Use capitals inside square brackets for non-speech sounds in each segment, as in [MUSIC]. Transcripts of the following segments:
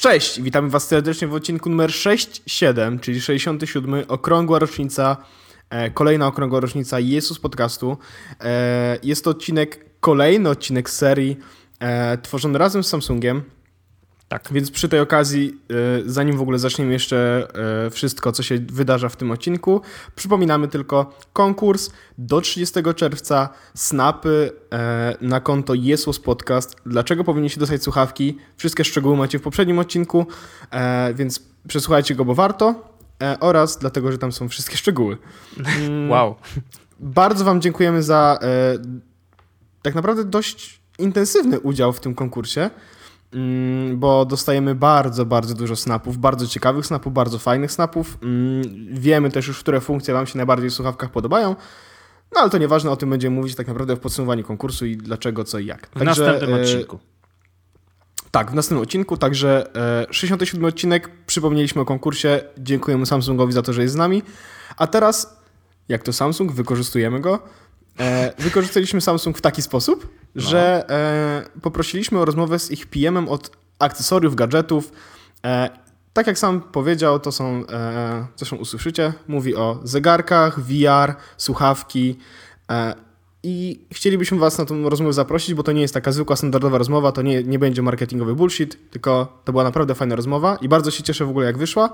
Cześć, witamy Was serdecznie w odcinku numer 6-7, czyli 67, okrągła rocznica, e, kolejna okrągła rocznica Jezus Podcastu. E, jest to odcinek, kolejny odcinek serii e, tworzony razem z Samsungiem. Tak. Więc przy tej okazji, e, zanim w ogóle zaczniemy jeszcze e, wszystko, co się wydarza w tym odcinku, przypominamy tylko konkurs do 30 czerwca, snapy e, na konto Jesus Podcast. Dlaczego powinniście dostać słuchawki? Wszystkie szczegóły macie w poprzednim odcinku, więc przesłuchajcie go, bo warto. Oraz dlatego, że tam są wszystkie szczegóły. Mm, wow. Bardzo Wam dziękujemy za tak naprawdę dość intensywny udział w tym konkursie. Mm, bo dostajemy bardzo, bardzo dużo snapów, bardzo ciekawych snapów, bardzo fajnych snapów. Mm, wiemy też już, które funkcje Wam się najbardziej w słuchawkach podobają. No ale to nieważne, o tym będziemy mówić tak naprawdę w podsumowaniu konkursu i dlaczego, co i jak. W także, następnym e, odcinku. Tak, w następnym odcinku, także e, 67 odcinek, przypomnieliśmy o konkursie, dziękujemy Samsungowi za to, że jest z nami. A teraz, jak to Samsung, wykorzystujemy go. E, wykorzystaliśmy Samsung w taki sposób, no. że e, poprosiliśmy o rozmowę z ich PM-em od akcesoriów, gadżetów. E, tak jak sam powiedział, to są, e, zresztą usłyszycie, mówi o zegarkach, VR, słuchawki. E, I chcielibyśmy Was na tą rozmowę zaprosić, bo to nie jest taka zwykła, standardowa rozmowa, to nie, nie będzie marketingowy bullshit, tylko to była naprawdę fajna rozmowa i bardzo się cieszę w ogóle, jak wyszła.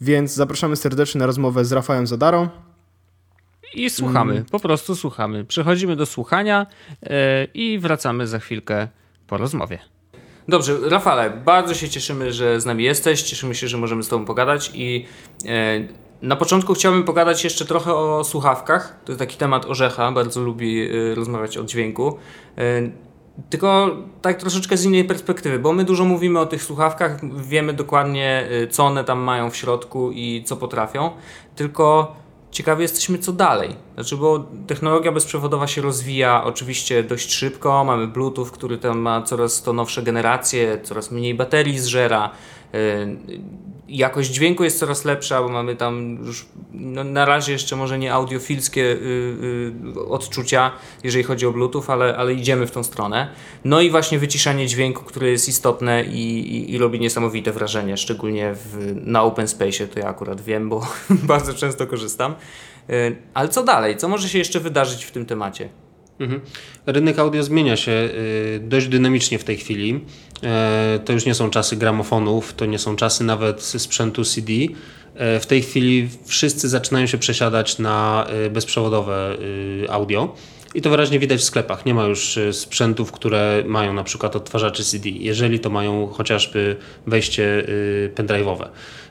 Więc zapraszamy serdecznie na rozmowę z Rafałem Zadarą. I słuchamy, mm. po prostu słuchamy. Przechodzimy do słuchania yy, i wracamy za chwilkę po rozmowie. Dobrze, Rafale, bardzo się cieszymy, że z nami jesteś. Cieszymy się, że możemy z Tobą pogadać i yy, na początku chciałbym pogadać jeszcze trochę o słuchawkach. To jest taki temat orzecha, bardzo lubi yy, rozmawiać o dźwięku. Tylko tak troszeczkę z innej perspektywy, bo my dużo mówimy o tych słuchawkach, wiemy dokładnie, co one tam mają w środku i co potrafią. Tylko ciekawi jesteśmy, co dalej. Znaczy, bo technologia bezprzewodowa się rozwija oczywiście dość szybko. Mamy Bluetooth, który tam ma coraz to nowsze generacje, coraz mniej baterii zżera. Y, jakość dźwięku jest coraz lepsza, bo mamy tam już no, na razie jeszcze może nie audiofilskie y, y, odczucia, jeżeli chodzi o Bluetooth, ale, ale idziemy w tą stronę. No i właśnie wyciszanie dźwięku, które jest istotne i, i, i robi niesamowite wrażenie, szczególnie w, na open space, to ja akurat wiem, bo [LAUGHS] bardzo często korzystam. Ale co dalej? Co może się jeszcze wydarzyć w tym temacie? Mhm. Rynek audio zmienia się y, dość dynamicznie w tej chwili. E, to już nie są czasy gramofonów, to nie są czasy nawet sprzętu CD. E, w tej chwili wszyscy zaczynają się przesiadać na y, bezprzewodowe audio. I to wyraźnie widać w sklepach. Nie ma już sprzętów, które mają na przykład odtwarzacze CD, jeżeli to mają chociażby wejście pendrive'owe.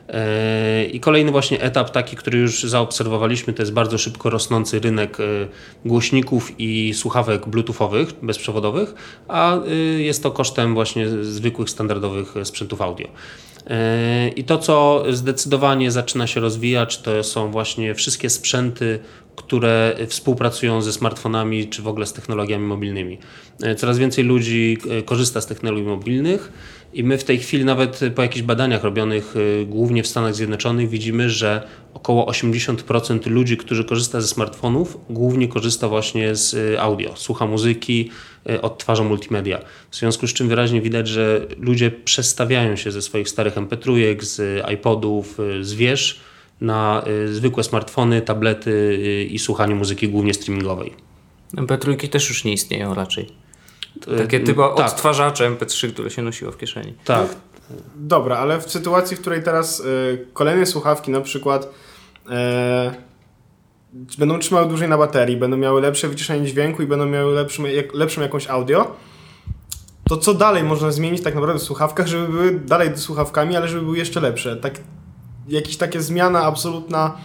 E, I kolejny właśnie etap, taki, który już zaobserwowaliśmy, to jest bardzo szybko rosnący rynek e, głośników i słuchawek bluetoothowych, bezprzewodowych, a e, jest to kosztem właśnie zwykłych, standardowych sprzętów audio. I to, co zdecydowanie zaczyna się rozwijać, to są właśnie wszystkie sprzęty, które współpracują ze smartfonami czy w ogóle z technologiami mobilnymi. Coraz więcej ludzi korzysta z technologii mobilnych i my w tej chwili, nawet po jakichś badaniach robionych y, głównie w Stanach Zjednoczonych, widzimy, że około 80% ludzi, którzy korzysta ze smartfonów, głównie korzysta właśnie z audio, słucha muzyki, odtwarza multimedia. W związku z czym wyraźnie widać, że ludzie przestawiają się ze swoich starych MP3, z iPodów, z wież na zwykłe smartfony, tablety i słuchanie muzyki głównie streamingowej. MP3 też już nie istnieją raczej. Takie typu tak. odtwarzacze MP3, które się nosiło w kieszeni. Tak. Dobra, ale w sytuacji, w której teraz y, kolejne słuchawki na przykład y, będą trzymały dłużej na baterii, będą miały lepsze wyciszenie dźwięku i będą miały lepszą, jak, lepszą jakąś audio, to co dalej można zmienić tak naprawdę w słuchawkach, żeby były dalej słuchawkami, ale żeby były jeszcze lepsze? Tak, jakaś taka zmiana absolutna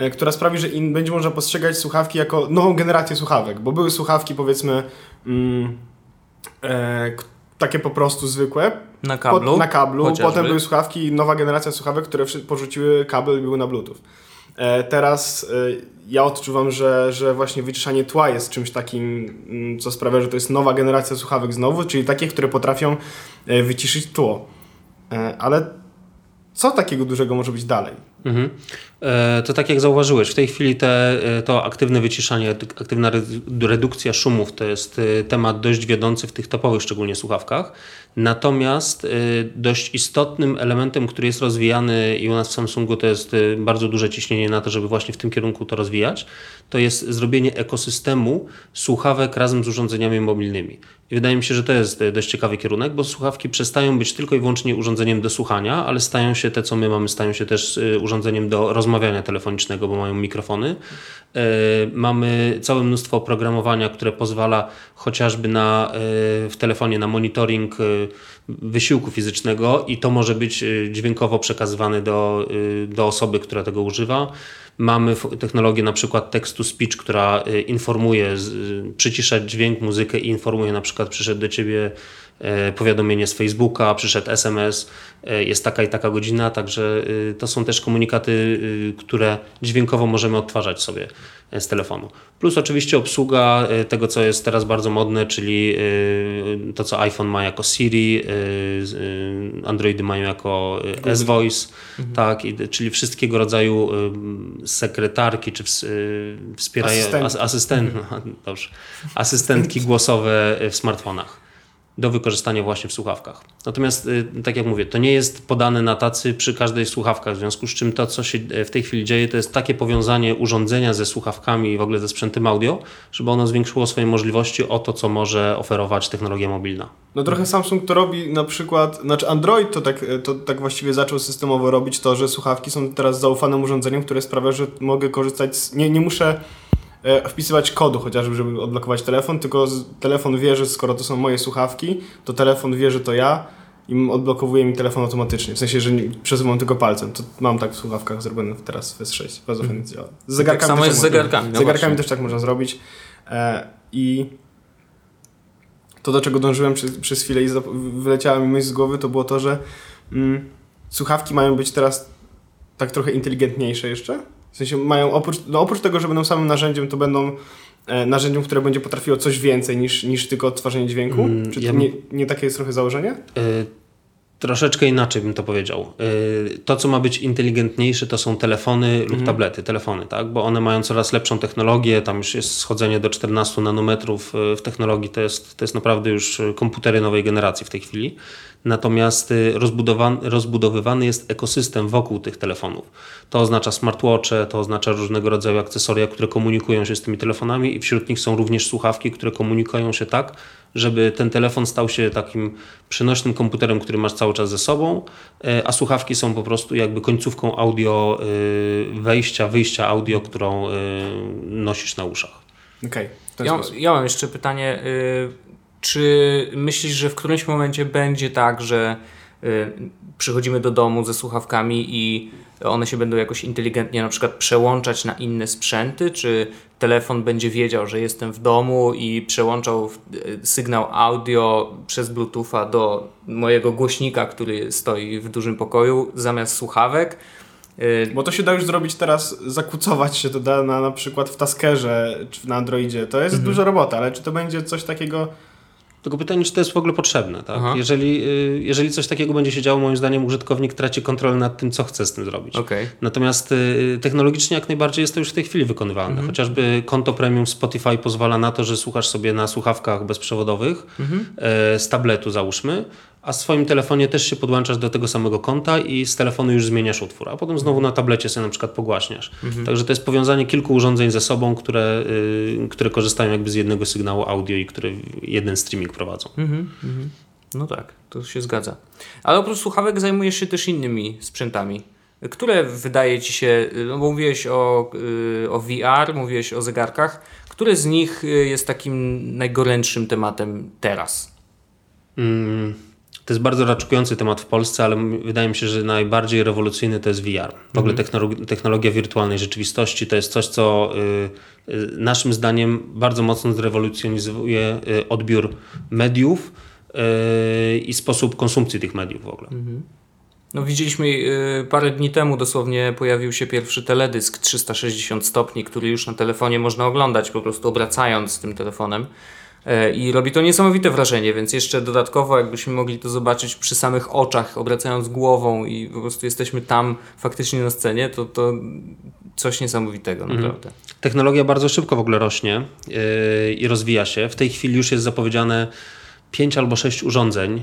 E, która sprawi, że in, będzie można postrzegać słuchawki jako nową generację słuchawek, bo były słuchawki powiedzmy mm, e, takie po prostu zwykłe. Na kablu. Po, na kablu. Chociażby. Potem były słuchawki, nowa generacja słuchawek, które porzuciły kabel i były na Bluetooth. E, teraz e, ja odczuwam, że, że właśnie wyciszanie tła jest czymś takim, mm, co sprawia, że to jest nowa generacja słuchawek znowu, czyli takie, które potrafią wyciszyć tło. Ale co takiego dużego może być dalej? Mhm. E, to tak jak zauważyłeś, w tej chwili te, e, to aktywne wyciszanie, aktywna redukcja szumów to jest e, temat dość wiodący w tych topowych szczególnie słuchawkach. Natomiast dość istotnym elementem, który jest rozwijany i u nas w Samsungu to jest bardzo duże ciśnienie na to, żeby właśnie w tym kierunku to rozwijać, to jest zrobienie ekosystemu słuchawek razem z urządzeniami mobilnymi. I wydaje mi się, że to jest dość ciekawy kierunek, bo słuchawki przestają być tylko i wyłącznie urządzeniem do słuchania, ale stają się te, co my mamy, stają się też urządzeniem do rozmawiania telefonicznego, bo mają mikrofony. E, mamy całe mnóstwo oprogramowania, które pozwala chociażby na, e, w telefonie na monitoring e, wysiłku fizycznego i to może być dźwiękowo przekazywane do, do osoby, która tego używa. Mamy technologię na przykład tekstu speech, która informuje, przycisza dźwięk, muzykę i informuje na przykład przyszedł do ciebie powiadomienie z Facebooka, przyszedł SMS, e, jest taka i taka godzina, także e, to są też komunikaty, które dźwiękowo możemy odtwarzać sobie z telefonu. Plus oczywiście obsługa tego, co jest teraz bardzo modne, czyli to, co iPhone ma jako Siri, Androidy mają jako S-Voice, mhm. tak, czyli wszystkiego rodzaju sekretarki, czy wspierające asystentki, asystent, mhm. asystentki głosowe w smartfonach do wykorzystania właśnie w słuchawkach. Natomiast, y, tak jak mówię, to nie jest podane na tacy przy każdej słuchawkach, w związku z czym to, co się e, w tej chwili dzieje, to jest takie powiązanie urządzenia ze słuchawkami i w ogóle ze sprzętem audio, żeby ono zwiększyło swoje możliwości o to, co może oferować technologia mobilna. No trochę Samsung to robi na przykład, znaczy Android to tak, to tak właściwie zaczął systemowo robić to, że słuchawki są teraz zaufanym urządzeniem, które sprawia, że mogę korzystać z, nie, nie muszę E, wpisywać kodu chociażby, żeby odblokować telefon, tylko telefon wie, że skoro to są moje słuchawki, to telefon wie, że to ja i odblokowuje mi telefon automatycznie. W sensie, że nie, przesuwam tylko palcem. To mam tak w słuchawkach zrobione teraz w S6. Bardzo fajnie działa. Z zegarkami tak samo jest z zegarkami. No z zegarkami też tak można zrobić. E, I to, do czego dążyłem przez, przez chwilę i wyleciała mi myśl z głowy, to było to, że mm, słuchawki mają być teraz tak trochę inteligentniejsze jeszcze w sensie mają oprócz, no oprócz tego, że będą samym narzędziem, to będą e, narzędziem, które będzie potrafiło coś więcej niż, niż tylko odtwarzanie dźwięku? Mm, Czy ja nie, nie takie jest trochę założenie? Y Troszeczkę inaczej bym to powiedział. Y, to, co ma być inteligentniejsze, to są telefony lub mhm. tablety, telefony, tak? bo one mają coraz lepszą technologię, tam już jest schodzenie do 14 nanometrów w technologii, to jest, to jest naprawdę już komputery nowej generacji w tej chwili. Natomiast y, rozbudowywany jest ekosystem wokół tych telefonów. To oznacza smartwatche, to oznacza różnego rodzaju akcesoria, które komunikują się z tymi telefonami i wśród nich są również słuchawki, które komunikują się tak, żeby ten telefon stał się takim przenośnym komputerem, który masz cały czas ze sobą, e, a słuchawki są po prostu jakby końcówką audio, e, wejścia, wyjścia audio, którą e, nosisz na uszach. Okej. Okay, ja, ja, mam jeszcze pytanie. Czy myślisz, że w którymś momencie będzie tak, że przychodzimy do domu ze słuchawkami i one się będą jakoś inteligentnie na przykład przełączać na inne sprzęty, czy telefon będzie wiedział, że jestem w domu i przełączał e, sygnał audio przez Bluetootha do mojego głośnika, który stoi w dużym pokoju zamiast słuchawek. E, Bo to się da już zrobić teraz, zakłócować się to da na, na przykład w Taskerze czy na Androidzie. To jest mhm. duża robota, ale czy to będzie coś takiego tylko pytanie, czy to jest w ogóle potrzebne. Tak? Jeżeli, y, jeżeli coś takiego będzie się działo, moim zdaniem użytkownik traci kontrolę nad tym, co chce z tym zrobić. Okay. Natomiast y, technologicznie jak najbardziej jest to już w tej chwili wykonywalne. Mhm. Chociażby konto premium Spotify pozwala na to, że słuchasz sobie na słuchawkach bezprzewodowych mhm. E, z tabletu załóżmy, a w swoim telefonie też się podłączasz do tego samego konta i z telefonu już zmieniasz utwór, a potem znowu na tablecie sobie na przykład pogłaśniasz. Mhm. Także to jest powiązanie kilku urządzeń ze sobą, które, y, które korzystają jakby z jednego sygnału audio i które jeden streaming prowadzą. Mhm. Mhm. No tak, to się zgadza. Ale oprócz słuchawek zajmujesz się też innymi sprzętami. Które wydaje ci się, no bo mówiłeś o, y, o VR, mówiłeś o zegarkach, które z nich y, jest takim najgorętszym tematem teraz? Mm. To jest bardzo raczkujący temat w Polsce, ale wydaje mi się, że najbardziej rewolucyjny to jest VR. W ogóle mhm. technologia wirtualnej rzeczywistości to jest coś, co y, y, naszym zdaniem bardzo mocno zrewolucjonizuje y, odbiór mediów i sposób konsumpcji tych mediów w ogóle. Mhm. No widzieliśmy parę dni temu dosłownie pojawił się pierwszy teledysk 360 stopni, który już na telefonie można oglądać po prostu obracając tym telefonem. E, I robi to niesamowite wrażenie, więc jeszcze dodatkowo, jakbyśmy mogli to zobaczyć przy samych oczach, obracając głową i po prostu jesteśmy tam faktycznie na scenie, to, to coś niesamowitego, mhm. naprawdę. Technologia bardzo szybko w ogóle rośnie yy, i rozwija się. W tej chwili już jest zapowiedziane pięć albo sześć urządzeń,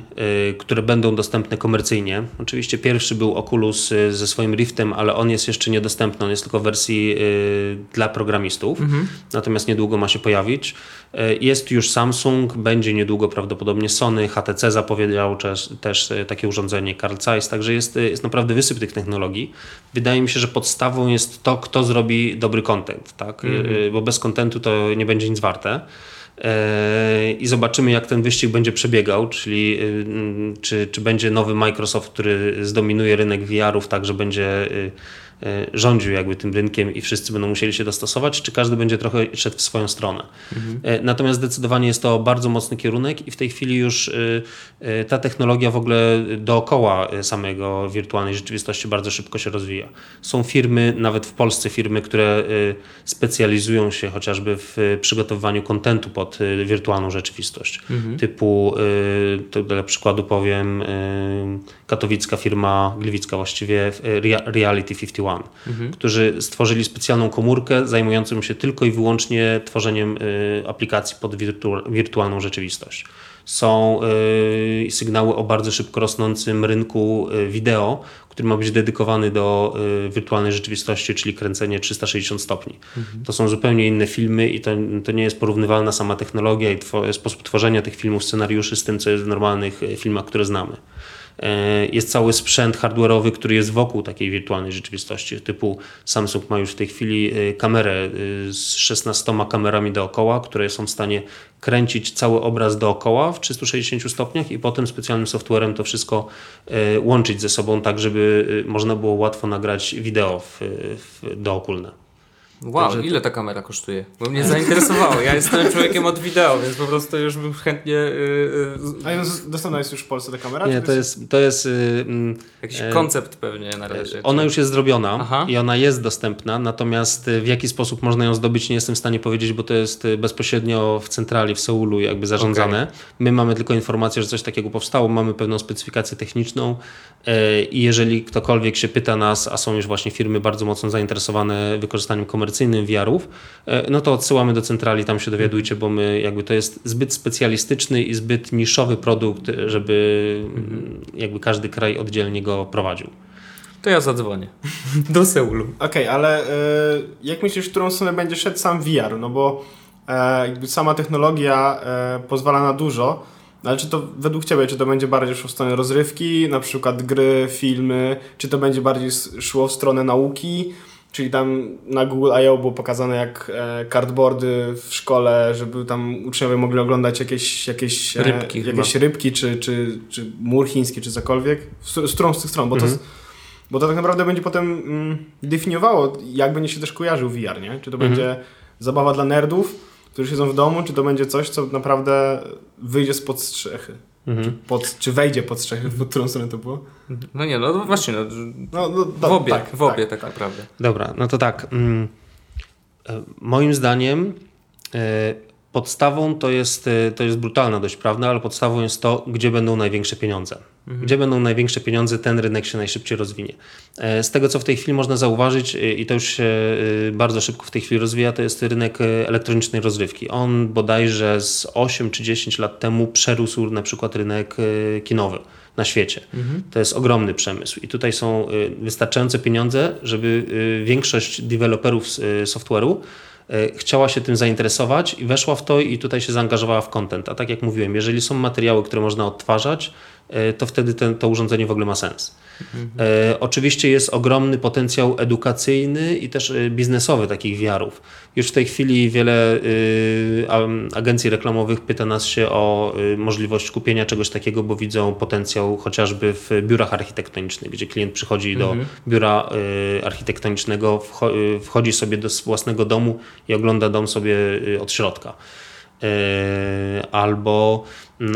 y, które będą dostępne komercyjnie. Oczywiście pierwszy był Oculus y, ze swoim Riftem, ale on jest jeszcze niedostępny, on jest tylko w wersji y, dla programistów, mhm. natomiast niedługo ma się pojawić. Jest już Samsung, będzie niedługo prawdopodobnie Sony, HTC zapowiedział też, też takie urządzenie, Carl Zeiss, także jest, jest naprawdę wysyp tych technologii. Wydaje mi się, że podstawą jest to, kto zrobi dobry content, tak? Mhm. bo bez kontentu to nie będzie nic warte. E, i zobaczymy, jak ten wyścig będzie przebiegał, czyli y, czy, czy będzie nowy Microsoft, który zdominuje rynek VR-ów, tak że będzie y, rządził jakby tym rynkiem i wszyscy będą musieli się dostosować, czy każdy będzie trochę szedł w swoją stronę. Mhm. Natomiast zdecydowanie jest to bardzo mocny kierunek i w tej chwili już e, ta technologia w ogóle dookoła samego wirtualnej rzeczywistości bardzo szybko się rozwija. Są firmy, nawet w Polsce firmy, które specjalizują się chociażby w przygotowywaniu kontentu pod wirtualną rzeczywistość. Mhm. Typu, to dla przykładu powiem, katowicka firma, gliwicka właściwie, Reality 51 One, mhm. którzy stworzyli specjalną komórkę zajmującą się tylko i wyłącznie tworzeniem y, aplikacji pod wirtu wirtualną rzeczywistość. Są y, sygnały o bardzo szybko rosnącym rynku y, wideo, który ma być dedykowany do wirtualnej rzeczywistości, czyli kręcenie 360 stopni. Mhm. To są zupełnie inne filmy i to, to nie jest porównywalna sama technologia i sposób tworzenia tych filmów, scenariuszy z tym, co jest w normalnych filmach, które znamy. E, jest cały sprzęt hardware'owy, który jest wokół takiej wirtualnej rzeczywistości. Typu Samsung ma już w tej chwili e, kamerę e, z 16 kamerami dookoła, które są w stanie kręcić cały obraz dookoła w 360 stopniach i potem specjalnym softwarem to wszystko łączyć ze sobą tak, żeby można było łatwo nagrać wideo w, w dookólne. Wow, Także ile ta kamera kosztuje? Bo mnie [LAUGHS] zainteresowało. Ja jestem [LAUGHS] człowiekiem od wideo, więc po prostu już bym chętnie. Yy, A ją dostępna jest już w Polsce ta kamera? Nie, to jest. To jest yy, Jakiś yy, koncept pewnie na razie. Ona czy... już jest zrobiona Aha. i ona jest dostępna, natomiast w jaki sposób można ją zdobyć, nie jestem w stanie powiedzieć, bo to jest bezpośrednio w centrali w Seulu jakby zarządzane. Okay. My mamy tylko informację, że coś takiego powstało, mamy pewną specyfikację techniczną i jeżeli ktokolwiek się pyta nas, a są już właśnie firmy bardzo mocno zainteresowane wykorzystaniem komercyjnym, komercyjnym VR-ów, e, no to odsyłamy do centrali, tam się dowiadujcie, bo my jakby to jest zbyt specjalistyczny i zbyt niszowy produkt, żeby mhm. jakby każdy kraj oddzielnie go prowadził. To ja zadzwonię [LAUGHS] do Seulu. Okej, okay, ale y, jak myślisz, w którą stronę będzie szedł sam VR? No bo e, jakby sama technologia e, pozwala na dużo, no ale czy to według Ciebie, czy to będzie bardziej szło w stronę rozrywki, na przykład gry, filmy, czy to będzie bardziej szło w stronę nauki, Czyli tam na Google I.O. było pokazane jak e, cardboardy w szkole, żeby tam uczniowie mogli oglądać jakieś, jakieś, e, rybki, jakieś rybki czy, czy, czy mur chiński, czy cokolwiek. Z, z którą z tych stron, bo, mhm. to, bo to tak naprawdę będzie potem mm, definiowało, jak będzie się też kojarzył VR, nie? Czy to mhm. będzie zabawa dla nerdów, którzy siedzą w domu, czy to będzie coś, co naprawdę wyjdzie spod strzechy. Mhm. Pod, czy wejdzie pod strzechy, w którą stronę to było? No nie, no właśnie, no, no, no w obie, tak, w obie tak, tak, naprawdę. Dobra, no to tak. Mm, e, moim zdaniem e, podstawą to jest, e, to jest brutalna dość prawda, ale podstawą jest to, gdzie będą największe pieniądze. Mhm. Gdzie będą największe pieniądze, ten rynek się najszybciej rozwinie. Z tego, co w tej chwili można zauważyć, i to już się bardzo szybko w tej chwili rozwija, to jest rynek elektronicznej rozrywki. On bodajże z 8 czy 10 lat temu przerósł na przykład rynek kinowy na świecie. Mhm. To jest ogromny przemysł i tutaj są y, wystarczające pieniądze, żeby y, większość deweloperów y, software'u chciała się tym zainteresować i weszła w to i tutaj się zaangażowała w content. A tak jak mówiłem, jeżeli są materiały, które można odtwarzać, to wtedy ten, to urządzenie w ogóle ma sens. E, oczywiście jest ogromny potencjał edukacyjny i też e, biznesowy takich wiarów. Już w tej chwili wiele e, agencji reklamowych pyta nas się o możliwość kupienia czegoś takiego, bo widzą potencjał chociażby w biurach architektonicznych, gdzie klient przychodzi mhm. do biura architektonicznego, wchodzi sobie do własnego domu i ogląda dom sobie od środka. albo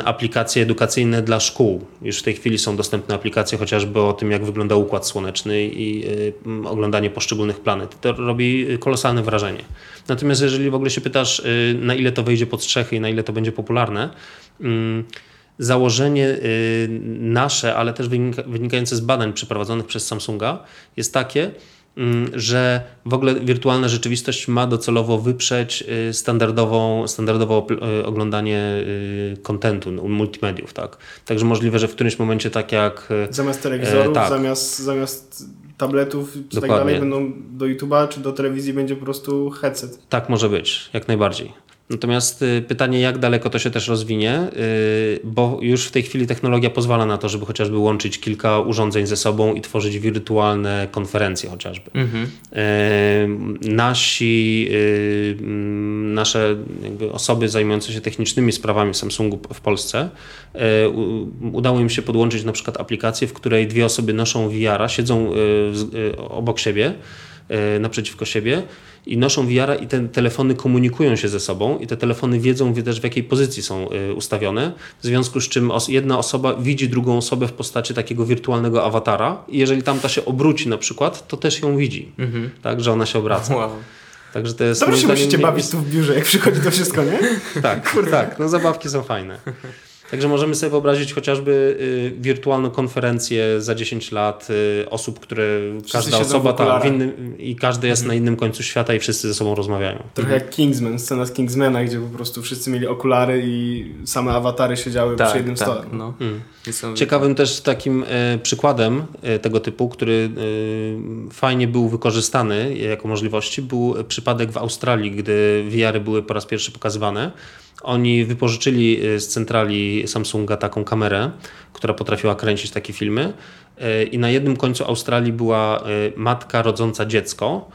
aplikacje edukacyjne dla szkół. Już w tej chwili są dostępne aplikacje chociażby o tym, jak wygląda układ słoneczny i oglądanie poszczególnych planet. To robi kolosalne wrażenie. Natomiast jeżeli w ogóle się pytasz, na ile to wejdzie pod strzechy i na ile to będzie popularne, mm, założenie y, nasze, ale też wynikające z badań przeprowadzonych przez Samsunga jest takie, mm, że w ogóle wirtualna rzeczywistość ma docelowo wyprzeć y, standardową, standardowo y, oglądanie kontentu, multimediów. Tak? Także możliwe, że w którymś momencie tak jak... Zamiast telewizorów, e, tak. zamiast, zamiast tabletów czy tak dalej będą do YouTube'a czy do telewizji będzie po prostu headset. Tak może być, jak najbardziej. Natomiast y, pytanie, jak daleko to się też rozwinie, y, bo już w tej chwili technologia pozwala na to, żeby chociażby łączyć kilka urządzeń ze sobą i tworzyć wirtualne konferencje chociażby. Mhm. Y, nasi, nasze osoby zajmujące się technicznymi sprawami Samsungu w Polsce udało im się podłączyć na przykład aplikację, w której dwie osoby noszą VR-a, siedzą obok siebie, naprzeciwko siebie i noszą VR-a i te telefony komunikują się ze sobą i te telefony wiedzą też w jakiej pozycji są y, ustawione, w związku z czym jedna osoba widzi drugą osobę w postaci takiego wirtualnego awatara i jeżeli tamta się obróci na przykład, to też ją widzi, mhm. tak, że ona się obraca. Wow. Także to jest Dobrze się musicie bawić tu w biurze, jak przychodzi to wszystko, nie? tak, tak, no zabawki są fajne. Także możemy sobie wyobrazić chociażby y, wirtualną konferencję za 10 lat y, osób, które wszyscy każda osoba tam innym, i każdy jest mhm. na innym końcu świata i wszyscy ze sobą rozmawiają. Trochę jak Kingsman, scena z Kingsmana, gdzie po prostu wszyscy mieli okulary i same awatary siedziały tak, przy jednym tak, stole. No. Hmm. Ciekawym też takim e, przykładem e, tego typu, który e, fajnie był wykorzystany jako możliwości, był przypadek w Australii, gdy VR-y były po raz pierwszy pokazywane. Oni wypożyczyli y, z centrali Samsunga taką kamerę, która potrafiła kręcić takie filmy. Y, I na jednym końcu Australii była y, matka rodząca dziecko,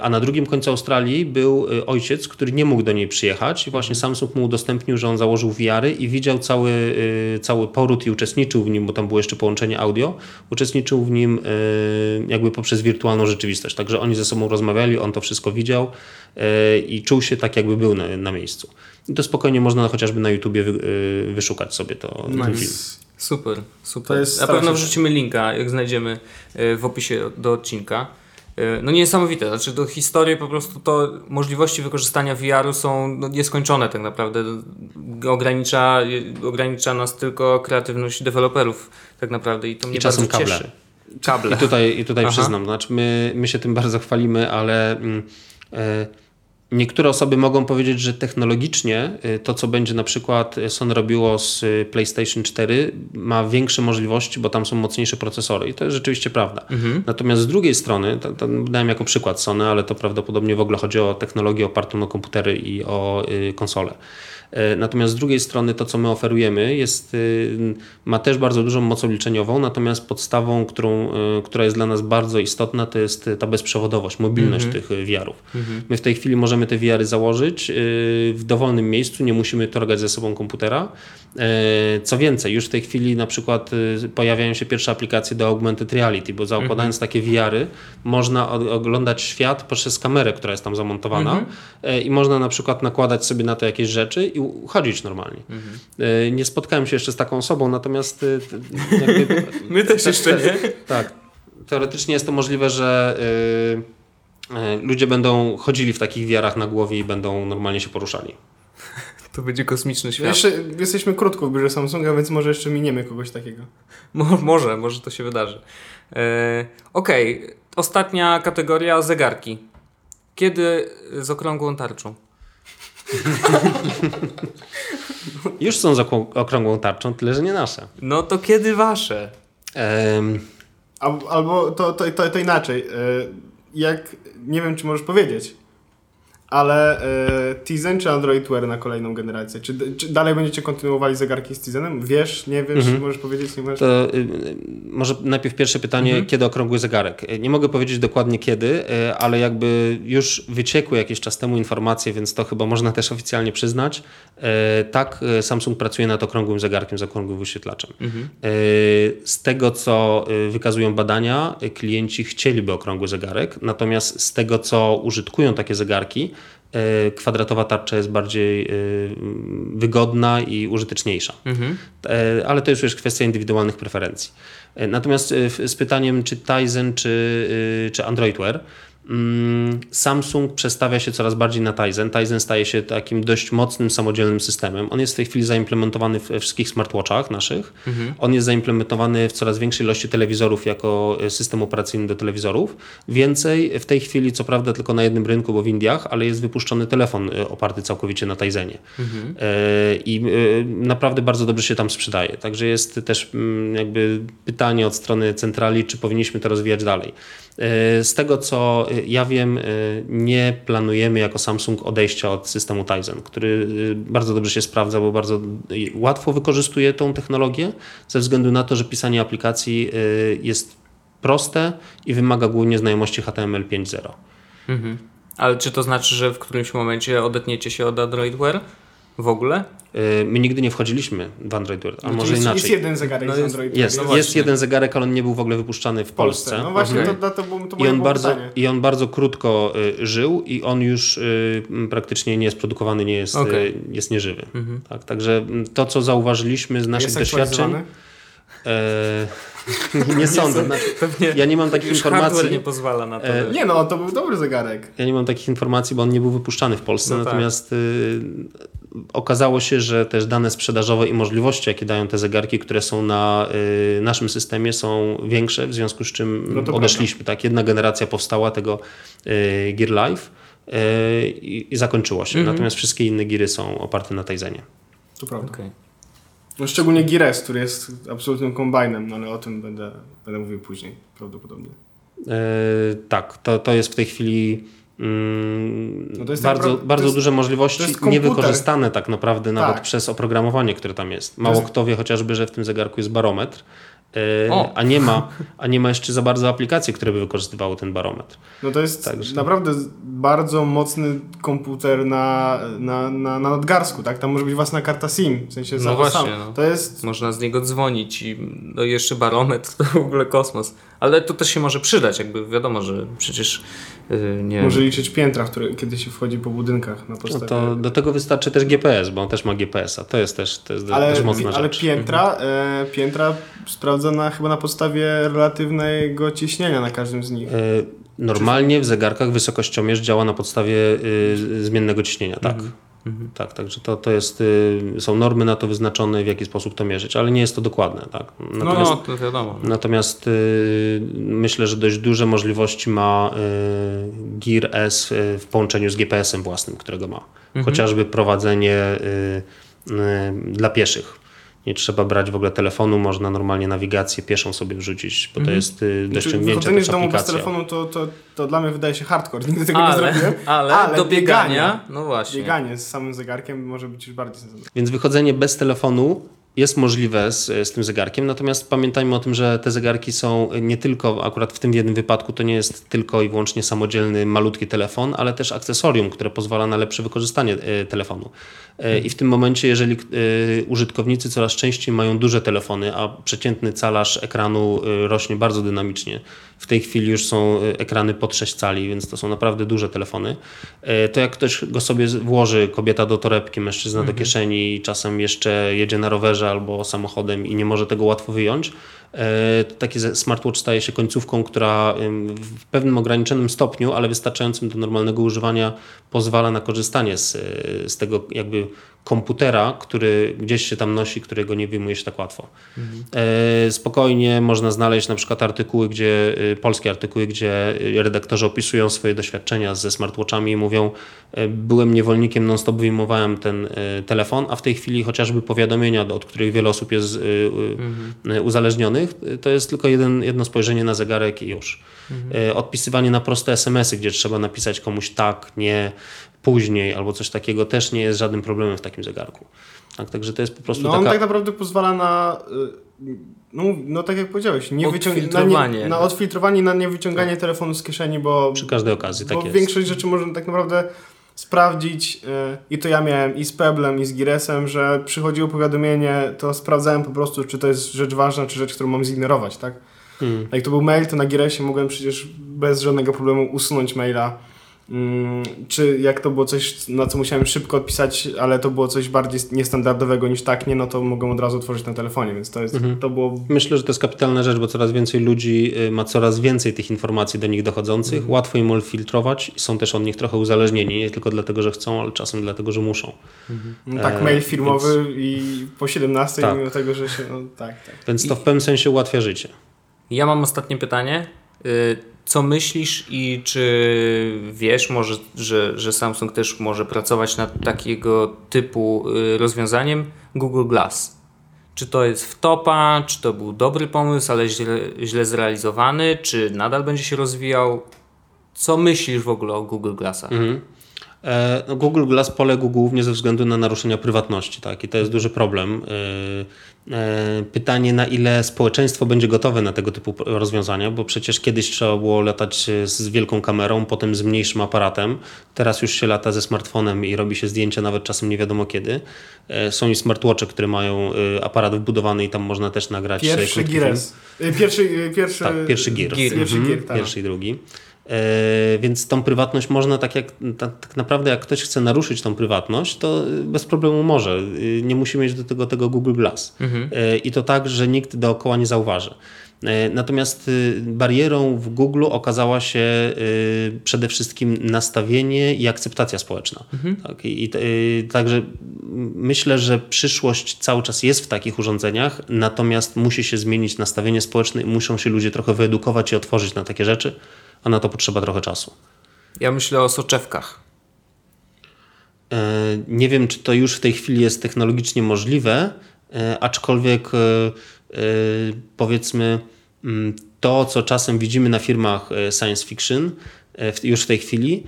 a na drugim końcu Australii był ojciec, który nie mógł do niej przyjechać i właśnie Samsung mu udostępnił, że on założył wiary i widział cały, cały poród i uczestniczył w nim, bo tam było jeszcze połączenie audio, uczestniczył w nim jakby poprzez wirtualną rzeczywistość. Także oni ze sobą rozmawiali, on to wszystko widział i czuł się tak, jakby był na, na miejscu. I to spokojnie można chociażby na YouTubie wyszukać sobie to. Nice. film. Super, super. Na pewno wrzucimy linka, jak znajdziemy w opisie do odcinka. Y, no niesamowite, znaczy do historii po prostu to możliwości wykorzystania VR-u są no, nieskończone tak naprawdę. Ogranicza, ogranicza nas tylko kreatywność deweloperów tak naprawdę i to mnie I czasem bardzo kable. cieszy. Kable. I tutaj, i tutaj przyznam, znaczy my, my się tym bardzo chwalimy, ale... E, Niektóre osoby mogą powiedzieć, że technologicznie y, to, co będzie na przykład Sony robiło z y, PlayStation 4, ma większe możliwości, bo tam są mocniejsze procesory. I to jest rzeczywiście prawda. Mhm. Natomiast z drugiej strony, to, to dałem jako przykład Sony, ale to prawdopodobnie w ogóle chodzi o technologię opartą na komputery i o y, konsole. E, natomiast z drugiej strony to, co my oferujemy, jest, y, ma też bardzo dużą moc obliczeniową, natomiast podstawą, którą, y, która jest dla nas bardzo istotna, to jest ta bezprzewodowość, mobilność mm -hmm. tych wiarów. Mm -hmm. My w tej chwili możemy te wiary założyć y, w dowolnym miejscu, nie musimy torgać ze sobą komputera. E, co więcej, już w tej chwili na przykład pojawiają się pierwsze aplikacje do augmented reality, bo zakładając mm -hmm. takie wiary, można oglądać świat poprzez kamerę, która jest tam zamontowana mhm. e, i można na przykład nakładać sobie na to jakieś rzeczy i chodzić normalnie. Mhm. Nie spotkałem się jeszcze z taką osobą, natomiast e, jakby, [LAUGHS] my też jeszcze nie. Tak. Teoretycznie jest to możliwe, że y, ludzie będą chodzili w takich wiarach na głowie i będą normalnie się poruszali. [LAUGHS] To będzie kosmiczny świat. Jeszcze jesteśmy krótko w biurze Samsunga, więc może jeszcze miniemy kogoś takiego. [LAUGHS] Mo może, może to się wydarzy. E, Okej, okay. ostatnia kategoria zegarki. Kiedy z okrągłą tarczą? [LAUGHS] Już są z okrągłą tarczą, tyle że nie nasze. No to kiedy wasze? Um. Albo to, to, to, to inaczej. E, jak, nie wiem czy możesz powiedzieć, ale e, Tizen czy Android Wear na kolejną generację? Czy, czy, dalej będziecie kontynuowali zegarki z Tizenem? Wiesz, nie wiesz, mhm. możesz powiedzieć, nie możesz? To, y, może najpierw pierwsze pytanie, mhm. kiedy okrągły zegarek? Nie mogę powiedzieć dokładnie kiedy, y, ale jakby już wyciekły jakiś czas temu informacje, więc to chyba można też oficjalnie przyznać. Y, tak, y, Samsung pracuje nad okrągłym zegarkiem z okrągłym wyświetlaczem. Mhm. Y, z tego, co y, wykazują badania, klienci chcieliby okrągły zegarek, natomiast z tego, co użytkują takie zegarki, e, kwadratowa tarcza jest bardziej e, wygodna i użyteczniejsza. Mhm. Ale to już jest kwestia indywidualnych preferencji. Natomiast z pytaniem, czy Tizen, czy, czy Android Wear, Samsung przestawia się coraz bardziej na Tizen. Tizen staje się takim dość mocnym, samodzielnym systemem. On jest w tej chwili zaimplementowany we wszystkich smartwatchach naszych. Mhm. On jest zaimplementowany w coraz większej ilości telewizorów jako e, system operacyjny do telewizorów. Więcej w tej chwili, co prawda tylko na jednym rynku, bo w Indiach, ale jest wypuszczony telefon e, oparty całkowicie na Tizenie. Mhm. E, I naprawdę bardzo dobrze się tam sprzedaje. Także jest też mm, jakby pytanie od strony centrali, czy powinniśmy to rozwijać dalej. Z tego co ja wiem, nie planujemy jako Samsung odejścia od systemu Tizen, który bardzo dobrze się sprawdza, bo bardzo łatwo wykorzystuje tą technologię, ze względu na to, że pisanie aplikacji jest proste i wymaga głównie znajomości HTML 5.0. Mhm. Ale czy to znaczy, że w którymś momencie odetniecie się od Android Wear? W ogóle? Y, my nigdy nie wchodziliśmy w Android Wear, a no może jest, inaczej. Jest jeden zegarek no jest, z Android Jest, no jest jeden zegarek, ale on nie był w ogóle wypuszczany w, w Polsce. Polsce. No właśnie, okay. to, to, to, to I on, bardzo, I on bardzo krótko y, żył i on już y, praktycznie nie jest produkowany, nie jest, okay. y, jest nieżywy. Mhm. Tak, także to, co zauważyliśmy z naszych doświadczeń... E, [LAUGHS] nie sądzę. Znaczy, ja nie mam takich informacji. nie pozwala na to. E, nie no, to był dobry zegarek. Ja nie mam takich informacji, bo on nie był wypuszczany w Polsce. No tak. natomiast tak. Okazało się, że też dane sprzedażowe i możliwości, jakie dają te zegarki, które są na y, naszym systemie, są większe, w związku z czym no odeszliśmy. Tak, jedna generacja powstała tego y, Gear Live y, i, zakończyło się. Mhm. Natomiast wszystkie inne giry są oparte na Tizenie. To prawda. Okay. No, szczególnie Gires, który jest absolutnym kombajnem, no ale o tym będę, będę mówił później prawdopodobnie. E, tak, to, to jest w tej chwili mm, no bardzo, bardzo jest, duże możliwości, niewykorzystane tak naprawdę nawet tak. przez oprogramowanie, które tam jest. Mało jest... kto wie chociażby, że w tym zegarku jest barometr, a nie, ma, a nie ma jeszcze za bardzo aplikacji, które by wykorzystywały ten barometr. No to jest Także... naprawdę bardzo mocny komputer na, na, na, na nadgarsku, tak? Tam może być własna karta SIM, w sensie no właśnie, sam. No. To jest... Można z niego dzwonić i no jeszcze barometr [LAUGHS] to w ogóle kosmos. Ale to też się może przydać, jakby wiadomo, że przecież nie... Może liczyć piętra, które, kiedy się wchodzi po budynkach na podstawie... No to do tego wystarczy też GPS, bo on też ma GPS-a. To jest też, to jest ale, też mocna ale rzecz. piętra, mhm. e, piętra sprawdzona chyba na podstawie relatywnego ciśnienia na każdym z nich. E, normalnie w zegarkach wysokościomierz działa na podstawie y, zmiennego ciśnienia, tak. Mhm. Mhm. Tak, także to, to jest, y, są normy na to wyznaczone, w jaki sposób to mierzyć, ale nie jest to dokładne. Tak? Natomiast, no, to wiadomo. Natomiast y, myślę, że dość duże możliwości ma y, Gear S w połączeniu z GPS-em własnym, którego ma. Mhm. Chociażby prowadzenie dla pieszych nie trzeba brać w ogóle telefonu, można normalnie nawigację pieszą sobie wrzucić, bo to mhm. jest y, do ściągnięcia Wychodzenie z domu bez telefonu to, to, to dla mnie wydaje się hardcore, [LAUGHS] nigdy tego ale, nie zrobiłem. Ale, ale do biegania, biegania, no właśnie. Bieganie z samym zegarkiem może być już bardziej sensowne. Więc wychodzenie bez telefonu jest możliwe z, z tym zegarkiem, natomiast pamiętajmy o tym, że te zegarki są nie tylko, akurat w tym jednym wypadku to nie jest tylko i wyłącznie samodzielny, malutki telefon, ale też akcesorium, które pozwala na lepsze wykorzystanie e, telefonu. E, I w tym momencie, jeżeli e, użytkownicy coraz częściej mają duże telefony, a przeciętny calarz ekranu rośnie bardzo dynamicznie, w tej chwili już są ekrany pod 6 cali, więc to są naprawdę duże telefony, to jak ktoś go sobie włoży, kobieta do torebki, mężczyzna mhm. do kieszeni, czasem jeszcze jedzie na rowerze, albo samochodem i nie może tego łatwo wyjąć, taki smartwatch staje się końcówką, która w pewnym ograniczonym stopniu, ale wystarczającym do normalnego używania pozwala na korzystanie z, z tego jakby komputera, który gdzieś się tam nosi, którego nie wyjmuje się tak łatwo. Mhm. Spokojnie można znaleźć na przykład artykuły, gdzie, e, polskie artykuły, gdzie redaktorzy opisują swoje doświadczenia ze smartwatchami i mówią, byłem niewolnikiem, non-stop wyjmowałem ten telefon, a w tej chwili chociażby powiadomienia, od których wiele osób jest mhm. uzależnionych, to jest tylko jeden, jedno spojrzenie na zegarek i już. Mhm. Odpisywanie na proste SMS-y, gdzie trzeba napisać komuś tak, nie, później albo coś takiego też nie jest żadnym problemem w takim zegarku. Tak, także to jest po prostu. No taka... on tak naprawdę pozwala na. Y, no, no tak jak powiedziałeś, nie na, nie, na odfiltrowanie, na niewyciąganie tak. telefonu z kieszeni, bo. Przy każdej okazji, tak bo jest. Większość rzeczy można tak naprawdę sprawdzić y, i to ja miałem i z Peblem i z Giresem, że przychodziło powiadomienie, to sprawdzałem po prostu, czy to jest rzecz ważna, czy rzecz, którą mam zignorować, tak? Hmm. Jak to był mail, to na Giresie mogłem przecież bez żadnego problemu usunąć maila czy jak to było coś, na co musiałem szybko odpisać, ale to było coś bardziej niestandardowego niż tak, nie, no to mogłem od razu otworzyć na telefonie, więc to jest, to było... Myślę, że to jest kapitalna rzecz, bo coraz więcej ludzi y, ma coraz więcej tych informacji do nich dochodzących, łatwo im filtrować i są też od nich trochę uzależnieni, nie tylko dlatego, że chcą, ale czasem dlatego, że muszą. No, tak, E, mail firmowy i po 17, Tak. mimo tego, że się, no tak, tak. Więc to w pewnym sensie ułatwia życie. Ja mam ostatnie pytanie. Y, Co myślisz i czy wiesz może, że, że Samsung też może pracować nad takiego typu y, rozwiązaniem Google Glass? Czy to jest w topa, czy to był dobry pomysł, ale źle, źle zrealizowany, czy nadal będzie się rozwijał? Co myślisz w ogóle o Google Glassach? Mhm. E, no Google Glass poległ głównie ze względu na naruszenia prywatności, tak? I to jest duży problem. E, e, Pytanie, na ile społeczeństwo będzie gotowe na tego typu rozwiązania, bo przecież kiedyś trzeba było latać z wielką kamerą, potem z mniejszym aparatem. Teraz już się lata ze smartfonem i robi się zdjęcia nawet czasem nie wiadomo kiedy. Są i smartwatche, które mają aparat wbudowany i tam można też nagrać Pierwszy. Gires. Pierwszy, pierwszy, Tak, pierwszy gear. Gear. Pierwszy Mhm, gear, tak. Pierwszy i drugi. E, więc tą prywatność można tak jak ta, tak naprawdę jak ktoś chce naruszyć tą prywatność, to y, bez problemu może. Y, Nie musi mieć do tego tego Google Glass. E, I to tak, że nikt dookoła nie zauważy. E, Natomiast barierą w Google okazała się przede wszystkim nastawienie i akceptacja społeczna. Tak, i, i, także myślę, że przyszłość cały czas jest w takich urządzeniach, natomiast musi się zmienić nastawienie społeczne i muszą się ludzie trochę wyedukować i otworzyć na takie rzeczy, a na to potrzeba trochę czasu. Ja myślę o soczewkach. E, Nie wiem, czy to już w tej chwili jest technologicznie możliwe, e, aczkolwiek e, powiedzmy mm, to, co czasem widzimy na firmach science fiction już w tej chwili,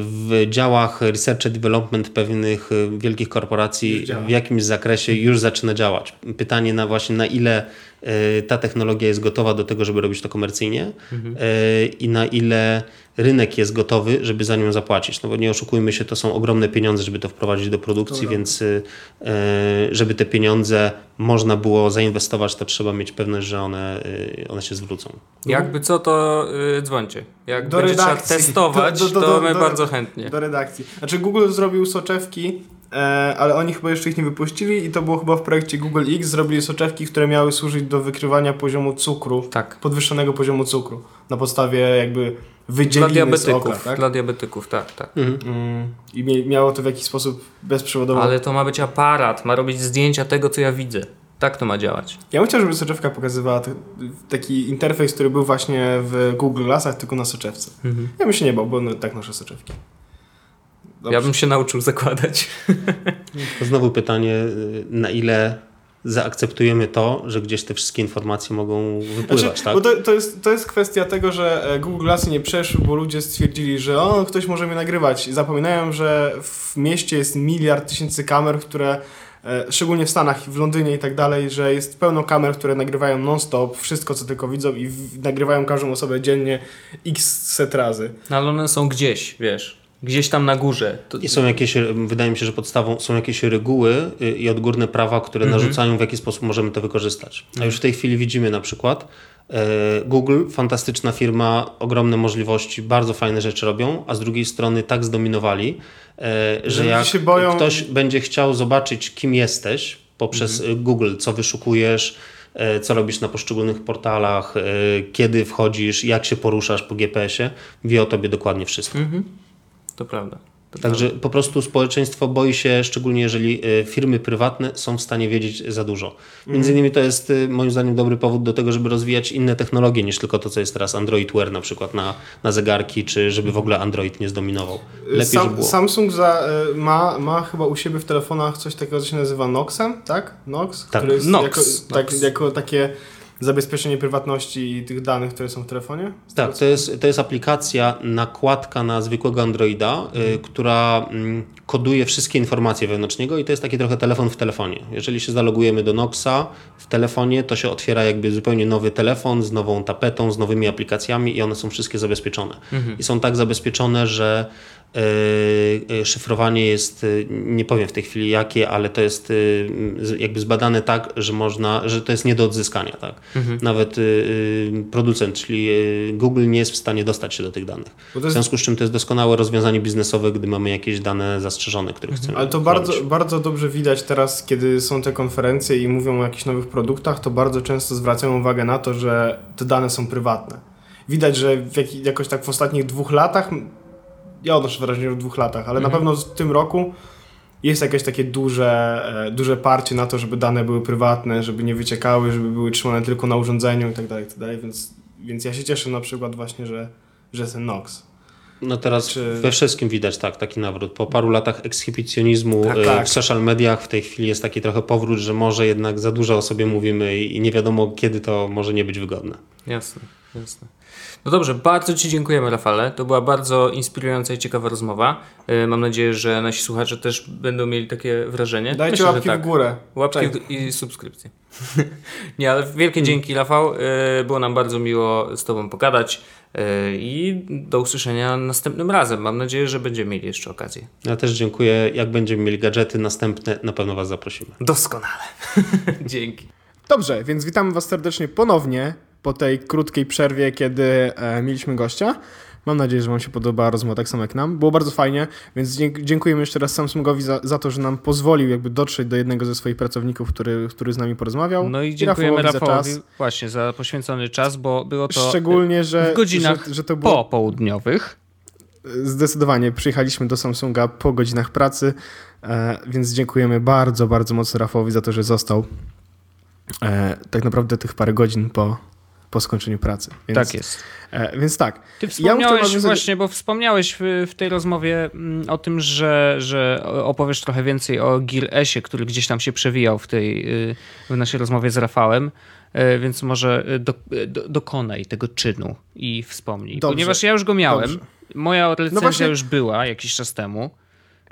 w działach research and development pewnych wielkich korporacji w jakimś zakresie już zaczyna działać. Pytanie na właśnie na ile ta technologia jest gotowa do tego, żeby robić to komercyjnie e, i na ile rynek jest gotowy, żeby za nią zapłacić. No bo nie oszukujmy się, to są ogromne pieniądze, żeby to wprowadzić do produkcji, więc e, żeby te pieniądze można było zainwestować, to trzeba mieć pewność, że one, one się zwrócą. Jakby co, to y, dzwońcie. Jak Do będzie trzeba redakcji. testować, Do- do- do- to my do- bardzo chętnie. Do redakcji. Znaczy Google zrobił soczewki, ale oni chyba jeszcze ich nie wypuścili i to było chyba w projekcie Google X. Zrobili soczewki, które miały służyć do wykrywania poziomu cukru, Tak. podwyższonego poziomu cukru. Na podstawie jakby Dla wydzieliny z diabetyków, oka, tak? dla diabetyków, tak, tak. Mm. I miało to w jakiś sposób bezprzewodowo. Ale to ma być aparat, ma robić zdjęcia tego, co ja widzę. Tak to ma działać. Ja bym chciał, żeby soczewka pokazywała t- taki interfejs, który był właśnie w Google Glassach, tylko na soczewce. Ja bym się nie bał, bo no, tak noszę soczewki. Dobrze. Ja bym się nauczył zakładać. To znowu pytanie, y, na ile zaakceptujemy to, że gdzieś te wszystkie informacje mogą wypływać, Znaczy, tak? Bo to, to, jest, to jest kwestia tego, że e, Google Glassy nie przeszły, bo ludzie stwierdzili, że o, ktoś może mnie nagrywać. Zapominają, że w mieście jest miliard tysięcy kamer, które e, szczególnie w Stanach, w Londynie i tak dalej, że jest pełno kamer, które nagrywają non-stop, wszystko co tylko widzą i w, nagrywają każdą osobę dziennie x set razy. No, ale one są gdzieś, wiesz. Gdzieś tam na górze. To, I są jakieś, wydaje mi się, że podstawą są jakieś reguły y, i odgórne prawa, które narzucają, w jaki sposób możemy to wykorzystać. A już w tej chwili widzimy na przykład e, Google, fantastyczna firma, ogromne możliwości, bardzo fajne rzeczy robią, a z drugiej strony tak zdominowali, e, że Że jak ludzie się boją- ktoś będzie chciał zobaczyć, kim jesteś poprzez y, Google, co wyszukujesz, e, co robisz na poszczególnych portalach, e, kiedy wchodzisz, jak się poruszasz po GPS-ie, wie o tobie dokładnie wszystko. To prawda. To Także po prostu społeczeństwo boi się, szczególnie jeżeli y, firmy prywatne są w stanie wiedzieć za dużo. Między innymi to jest y, moim zdaniem dobry powód do tego, żeby rozwijać inne technologie niż tylko to, co jest teraz Android Wear na przykład na, na zegarki, czy żeby w ogóle Android nie zdominował. Lepiej, Sam, żeby było. Samsung za, ma, ma chyba u siebie w telefonach coś takiego, co się nazywa Noxem, tak? Nox? Tak. Który jest Nox, jako, Nox. Tak, jako takie zabezpieczenie prywatności i tych danych, które są w telefonie. Tak, to jest, to jest aplikacja, nakładka na zwykłego Androida, y, która mm, koduje wszystkie informacje wewnątrz niego i to jest taki trochę telefon w telefonie. Jeżeli się zalogujemy do Noxa w telefonie, to się otwiera jakby zupełnie nowy telefon z nową tapetą, z nowymi aplikacjami i one są wszystkie zabezpieczone. I są tak zabezpieczone, że szyfrowanie jest, e, nie powiem w tej chwili jakie, ale to jest jakby zbadane tak, że można, że to jest nie do odzyskania. Tak? Mhm. Nawet producent, czyli Google nie jest w stanie dostać się do tych danych. Jest... W związku z czym to jest doskonałe rozwiązanie biznesowe, gdy mamy jakieś dane zastrzeżone, które mhm. chcemy. Ale to bardzo, bardzo dobrze widać teraz, kiedy są te konferencje i mówią o jakichś nowych produktach, to bardzo często zwracają uwagę na to, że te dane są prywatne. Widać, że jak, jakoś tak w ostatnich dwóch latach ja odnoszę wrażenie, że w dwóch latach, ale mhm. na pewno w tym roku jest jakieś takie duże, e, duże parcie na to, żeby dane były prywatne, żeby nie wyciekały, żeby były trzymane tylko na urządzeniu i tak dalej, tak. Więc, więc ja się cieszę na przykład właśnie, że, że ten Nox. No teraz Czy... we wszystkim widać tak, taki nawrót. Po paru latach ekshibicjonizmu tak, e, tak. w social mediach w tej chwili jest taki trochę powrót, że może jednak za dużo o sobie mówimy i nie wiadomo kiedy to może nie być wygodne. Jasne, jasne. No dobrze, bardzo Ci dziękujemy, Rafale. To była bardzo inspirująca i ciekawa rozmowa. E, mam nadzieję, że nasi słuchacze też będą mieli takie wrażenie. Dajcie Myślę, łapki tak. w górę. Łapki tak. i subskrypcje. [LAUGHS] Nie, ale wielkie hmm. dzięki, Rafał. E, było nam bardzo miło z Tobą pogadać e, i do usłyszenia następnym razem. Mam nadzieję, że będziemy mieli jeszcze okazję. Ja też dziękuję. Jak będziemy mieli gadżety następne, na pewno Was zaprosimy. Doskonale. [LAUGHS] Dzięki. Dobrze, więc witamy Was serdecznie ponownie po tej krótkiej przerwie, kiedy e, mieliśmy gościa. Mam nadzieję, że Wam się podobała rozmowa tak samo jak nam. Było bardzo fajnie, więc dziękujemy jeszcze raz Samsungowi za, za to, że nam pozwolił jakby dotrzeć do jednego ze swoich pracowników, który, który z nami porozmawiał. No i dziękujemy I Rafałowi, Rafałowi za czas. właśnie za poświęcony czas, bo było to Szczególnie, że, w godzinach że, że to było... popołudniowych. Zdecydowanie przyjechaliśmy do Samsunga po godzinach pracy, e, więc dziękujemy bardzo, bardzo mocno Rafałowi za to, że został e, tak naprawdę tych parę godzin po, po skończeniu pracy. Więc, tak jest. E, więc tak. Ty wspomniałeś ja właśnie, bo wspomniałeś w, w tej rozmowie mm, o tym, że, że opowiesz trochę więcej o Gear S-ie, który gdzieś tam się przewijał w tej y, w naszej rozmowie z Rafałem. E, więc może do, do, dokonaj tego czynu i wspomnij. Dobrze. Ponieważ ja już go miałem. Dobrze. Moja no recenzja no właśnie... już była jakiś czas temu.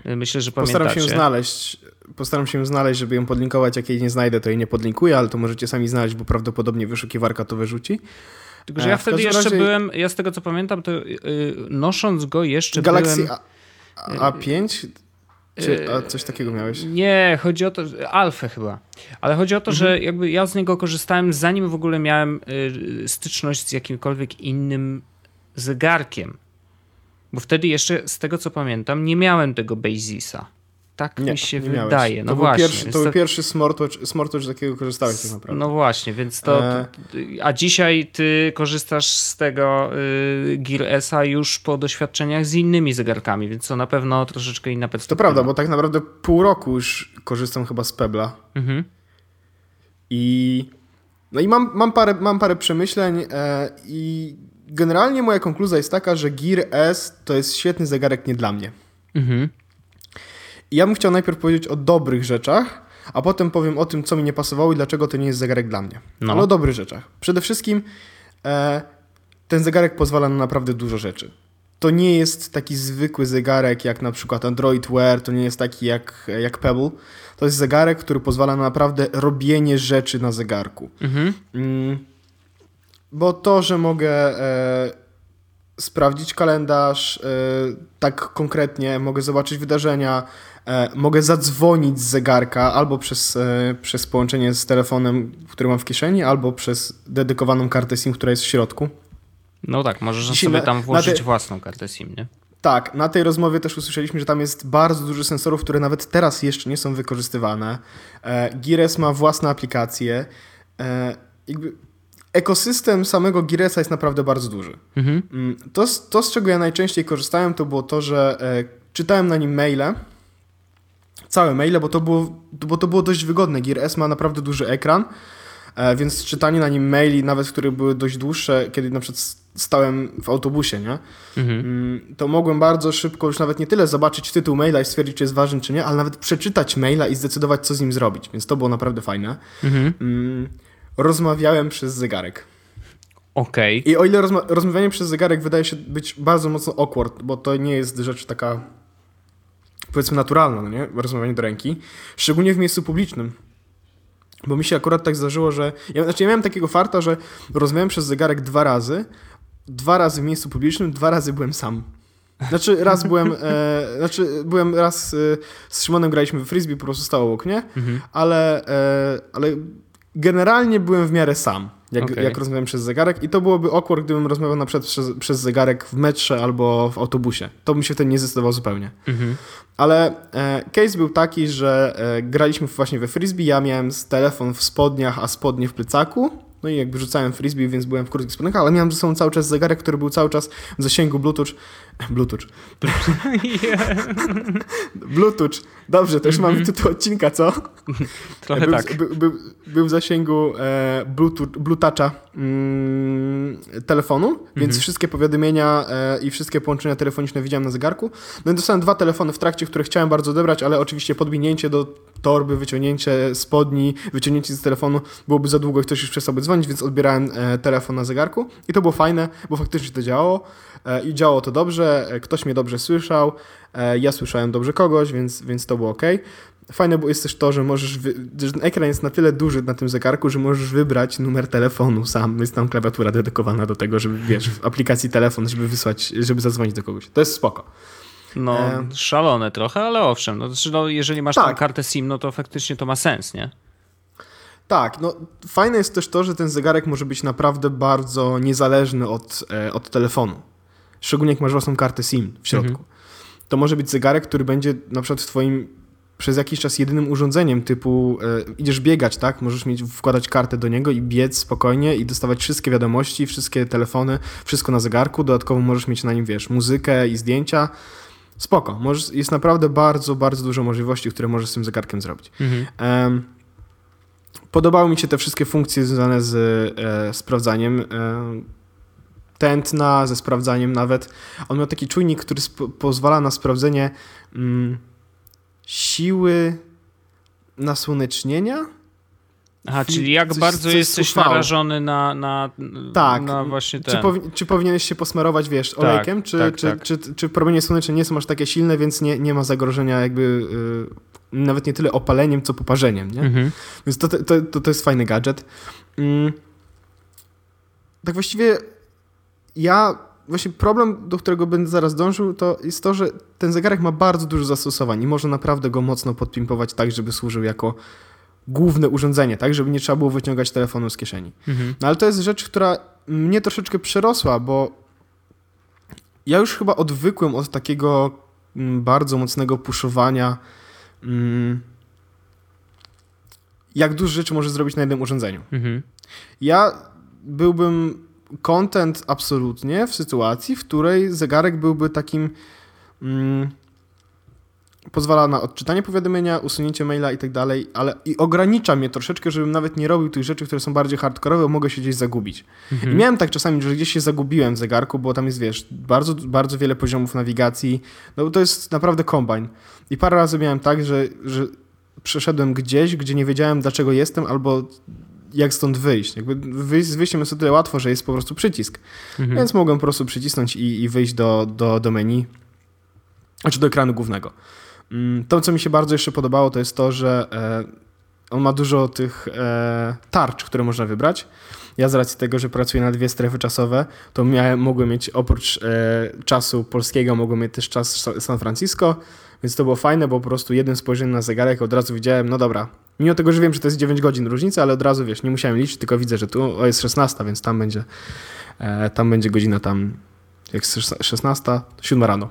Myślę, że pamiętacie. Postaram się znaleźć, postaram się znaleźć, żeby ją podlinkować. Jak jej nie znajdę, to jej nie podlinkuję, ale to możecie sami znaleźć, bo prawdopodobnie wyszukiwarka to wyrzuci. Tylko, że ja e, wtedy jeszcze razie... byłem, ja z tego co pamiętam, to yy, nosząc go jeszcze Galaxy byłem... A, A5? Czy a coś takiego miałeś? Nie, chodzi o to, Alfę chyba. Ale chodzi o to, mhm. że jakby ja z niego korzystałem zanim w ogóle miałem y, styczność z jakimkolwiek innym zegarkiem. Bo wtedy jeszcze, z tego co pamiętam, nie miałem tego Basisa. Tak nie, mi się wydaje. No to właśnie. Był pierwszy, to był pierwszy smartwatch, smartwatch, z jakiego korzystałeś tak naprawdę. No właśnie, więc to, e... A dzisiaj ty korzystasz z tego y, Gear S-a już po doświadczeniach z innymi zegarkami, więc to na pewno troszeczkę inna perspektywa. To prawda, bo tak naprawdę pół roku już korzystam chyba z Pebla. Mhm. I no i mam, mam, parę, mam parę przemyśleń e, i generalnie moja konkluzja jest taka, że Gear S to jest świetny zegarek nie dla mnie. Mhm. I ja bym chciał najpierw powiedzieć o dobrych rzeczach, a potem powiem o tym, co mi nie pasowało i dlaczego to nie jest zegarek dla mnie. No. Ale o dobrych rzeczach. Przede wszystkim e, ten zegarek pozwala na naprawdę dużo rzeczy. To nie jest taki zwykły zegarek jak na przykład Android Wear, to nie jest taki jak, jak Pebble. To jest zegarek, który pozwala na naprawdę robienie rzeczy na zegarku. Mhm. Mm, bo to, że mogę e, sprawdzić kalendarz e, tak konkretnie, mogę zobaczyć wydarzenia, e, mogę zadzwonić z zegarka albo przez, przez połączenie z telefonem, który mam w kieszeni, albo przez dedykowaną kartę SIM, która jest w środku. No tak, możesz Dzisiaj sobie tam włożyć te... własną kartę SIM, nie? Tak, na tej rozmowie też usłyszeliśmy, że tam jest bardzo dużo sensorów, które nawet teraz jeszcze nie są wykorzystywane. Gires ma własne aplikacje. Jakby ekosystem samego Giresa jest naprawdę bardzo duży. Mhm. Mm, to, to, z czego ja najczęściej korzystałem, to było to, że e, czytałem na nim maile, całe maile, bo to było, bo to było dość wygodne. Gear S ma naprawdę duży ekran, e, więc czytanie na nim maili, nawet które były dość dłuższe, kiedy na przykład stałem w autobusie, nie? Mhm. Mm, to mogłem bardzo szybko już nawet nie tyle zobaczyć tytuł maila i stwierdzić, czy jest ważny, czy nie, ale nawet przeczytać maila i zdecydować, co z nim zrobić, więc to było naprawdę fajne. Mhm. Rozmawiałem przez zegarek. Okej. Okay. I o ile rozma rozmawianie przez zegarek wydaje się być bardzo mocno awkward, bo to nie jest rzecz taka powiedzmy naturalna, no nie? Rozmawianie do ręki. Szczególnie w miejscu publicznym. Bo mi się akurat tak zdarzyło, że... Ja, znaczy ja miałem takiego farta, że rozmawiałem przez zegarek dwa razy. Dwa razy w miejscu publicznym, dwa razy byłem sam. Znaczy raz byłem, e, znaczy byłem raz e, z Szymonem graliśmy w frisbee, po prostu stał obok mnie, Mhm. ale, e, ale generalnie byłem w miarę sam, jak, Okej. jak rozmawiałem przez zegarek i to byłoby awkward, gdybym rozmawiał na przykład przez, przez zegarek w metrze albo w autobusie. To bym się wtedy nie zdecydował zupełnie. Mhm. Ale e, case był taki, że e, graliśmy właśnie we frisbee, ja miałem z telefon w spodniach, a spodnie w plecaku. No i jakby rzucałem frisbee, więc byłem w krótkich spodniach, ale miałem ze sobą cały czas zegarek, który był cały czas w zasięgu Bluetooth. [LAUGHS] Bluetooth. [LAUGHS] [LAUGHS] Bluetooth. Dobrze, już mamy tytuł odcinka, co? Trochę był, tak. Był, był, był w zasięgu e, Bluetooth, mm, telefonu, więc wszystkie powiadomienia e, i wszystkie połączenia telefoniczne widziałem na zegarku. No i dostałem dwa telefony w trakcie, które chciałem bardzo odebrać, ale oczywiście podwinięcie do torby, wyciągnięcie spodni, wyciągnięcie z telefonu byłoby za długo i ktoś już przestałby dzwonić, więc odbierałem e, telefon na zegarku i to było fajne, bo faktycznie to działało i działało to dobrze, e, ktoś mnie dobrze słyszał, e, ja słyszałem dobrze kogoś, więc, więc to było ok. Fajne jest też to, że możesz, wy... że ekran jest na tyle duży na tym zegarku, że możesz wybrać numer telefonu sam. Jest tam klawiatura dedykowana do tego, żeby, wiesz, w aplikacji telefon, żeby wysłać, żeby zadzwonić do kogoś. To jest spoko. No, E. szalone trochę, ale owszem. No, znaczy, no, jeżeli masz tam Tak. kartę SIM, no to faktycznie to ma sens, nie? Tak, no fajne jest też to, że ten zegarek może być naprawdę bardzo niezależny od, e, od telefonu. Szczególnie jak masz własną kartę SIM w środku. To może być zegarek, który będzie na przykład twoim przez jakiś czas jedynym urządzeniem typu e, idziesz biegać, tak? Możesz mieć, wkładać kartę do niego i biec spokojnie i dostawać wszystkie wiadomości, wszystkie telefony, wszystko na zegarku. Dodatkowo możesz mieć na nim, wiesz, muzykę i zdjęcia. Spoko. Możesz, jest naprawdę bardzo, bardzo dużo możliwości, które możesz z tym zegarkiem zrobić. Mhm. Em, Podobały mi się te wszystkie funkcje związane z e, sprawdzaniem e, tętna, ze sprawdzaniem nawet. On miał taki czujnik, który pozwala na sprawdzenie mm, siły nasłonecznienia. Aha, czyli jak coś- bardzo coś jesteś UV. narażony na, na, Tak. na właśnie Czy, ten. powi- czy powinieneś się posmarować, wiesz, olejkiem, czy, tak, czy, tak. Czy, czy, promienie słoneczne nie są aż takie silne, więc nie, nie ma zagrożenia jakby y, nawet nie tyle opaleniem, co poparzeniem, nie? Mhm. Więc to, to, to, to jest fajny gadżet. Mm. Tak właściwie ja, właśnie problem, do którego będę zaraz dążył, to jest to, że ten zegarek ma bardzo dużo zastosowań i można naprawdę go mocno podpimpować tak, żeby służył jako główne urządzenie, tak, żeby nie trzeba było wyciągać telefonu z kieszeni. Mhm. No ale to jest rzecz, która mnie troszeczkę przerosła, bo ja już chyba odwykłem od takiego mm, bardzo mocnego puszowania, mm, jak dużo rzeczy może zrobić na jednym urządzeniu. Mhm. Ja byłbym content absolutnie w sytuacji, w której zegarek byłby takim. Mm, pozwala na odczytanie powiadomienia, usunięcie maila i tak dalej, ale i ogranicza mnie troszeczkę, żebym nawet nie robił tych rzeczy, które są bardziej hardkorowe, bo mogę się gdzieś zagubić. Mhm. I miałem tak czasami, że gdzieś się zagubiłem w zegarku, bo tam jest, wiesz, bardzo, bardzo wiele poziomów nawigacji. No bo to jest naprawdę kombajn. I parę razy miałem tak, że, że przeszedłem gdzieś, gdzie nie wiedziałem, dlaczego jestem, albo jak stąd wyjść. Jakby wyjść z wyjściem jest o tyle łatwo, że jest po prostu przycisk. Mhm. Więc mogłem po prostu przycisnąć i, i wyjść do, do, do menu, znaczy do ekranu głównego. Mm, To, co mi się bardzo jeszcze podobało, to jest to, że e, on ma dużo tych e, tarcz, które można wybrać. Ja z racji tego, że pracuję na dwie strefy czasowe, to miałem, mogłem mieć oprócz e, czasu polskiego, mogłem mieć też czas Sa- San Francisco, więc to było fajne, bo po prostu jednym spojrzeniem na zegarek od razu widziałem, no dobra, mimo tego, że wiem, że to jest 9 godzin różnicy, ale od razu, wiesz, nie musiałem liczyć, tylko widzę, że tu o, jest 16, więc tam będzie, e, tam będzie godzina tam, jak jest 16, 7 rano.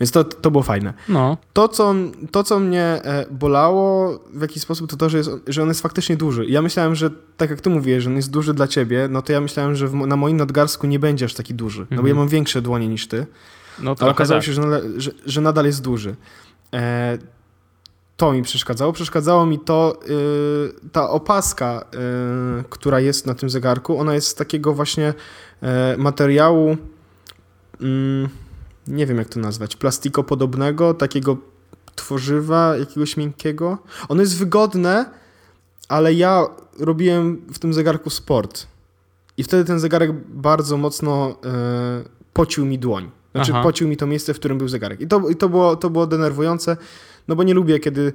Więc to, to było fajne. No. To co, to, co mnie e, bolało w jakiś sposób, to to, że, jest, że on jest faktycznie duży. Ja myślałem, że tak jak ty mówiłeś, że on jest duży dla ciebie, no to ja myślałem, że w, na moim nadgarstku nie będzie aż taki duży. No bo Mhm. ja mam większe dłonie niż ty, No ale okazało tak. się, że nadal, że, że nadal jest duży. E, to mi przeszkadzało. Przeszkadzało mi to, y, ta opaska, y, która jest na tym zegarku, ona jest z takiego właśnie e, materiału, mm, nie wiem jak to nazwać, plastikopodobnego, takiego tworzywa, jakiegoś miękkiego. Ono jest wygodne, ale ja robiłem w tym zegarku sport. I wtedy ten zegarek bardzo mocno e, pocił mi dłoń. Znaczy Aha. pocił mi to miejsce, w którym był zegarek. I to, i to, było, to było denerwujące, no bo nie lubię, kiedy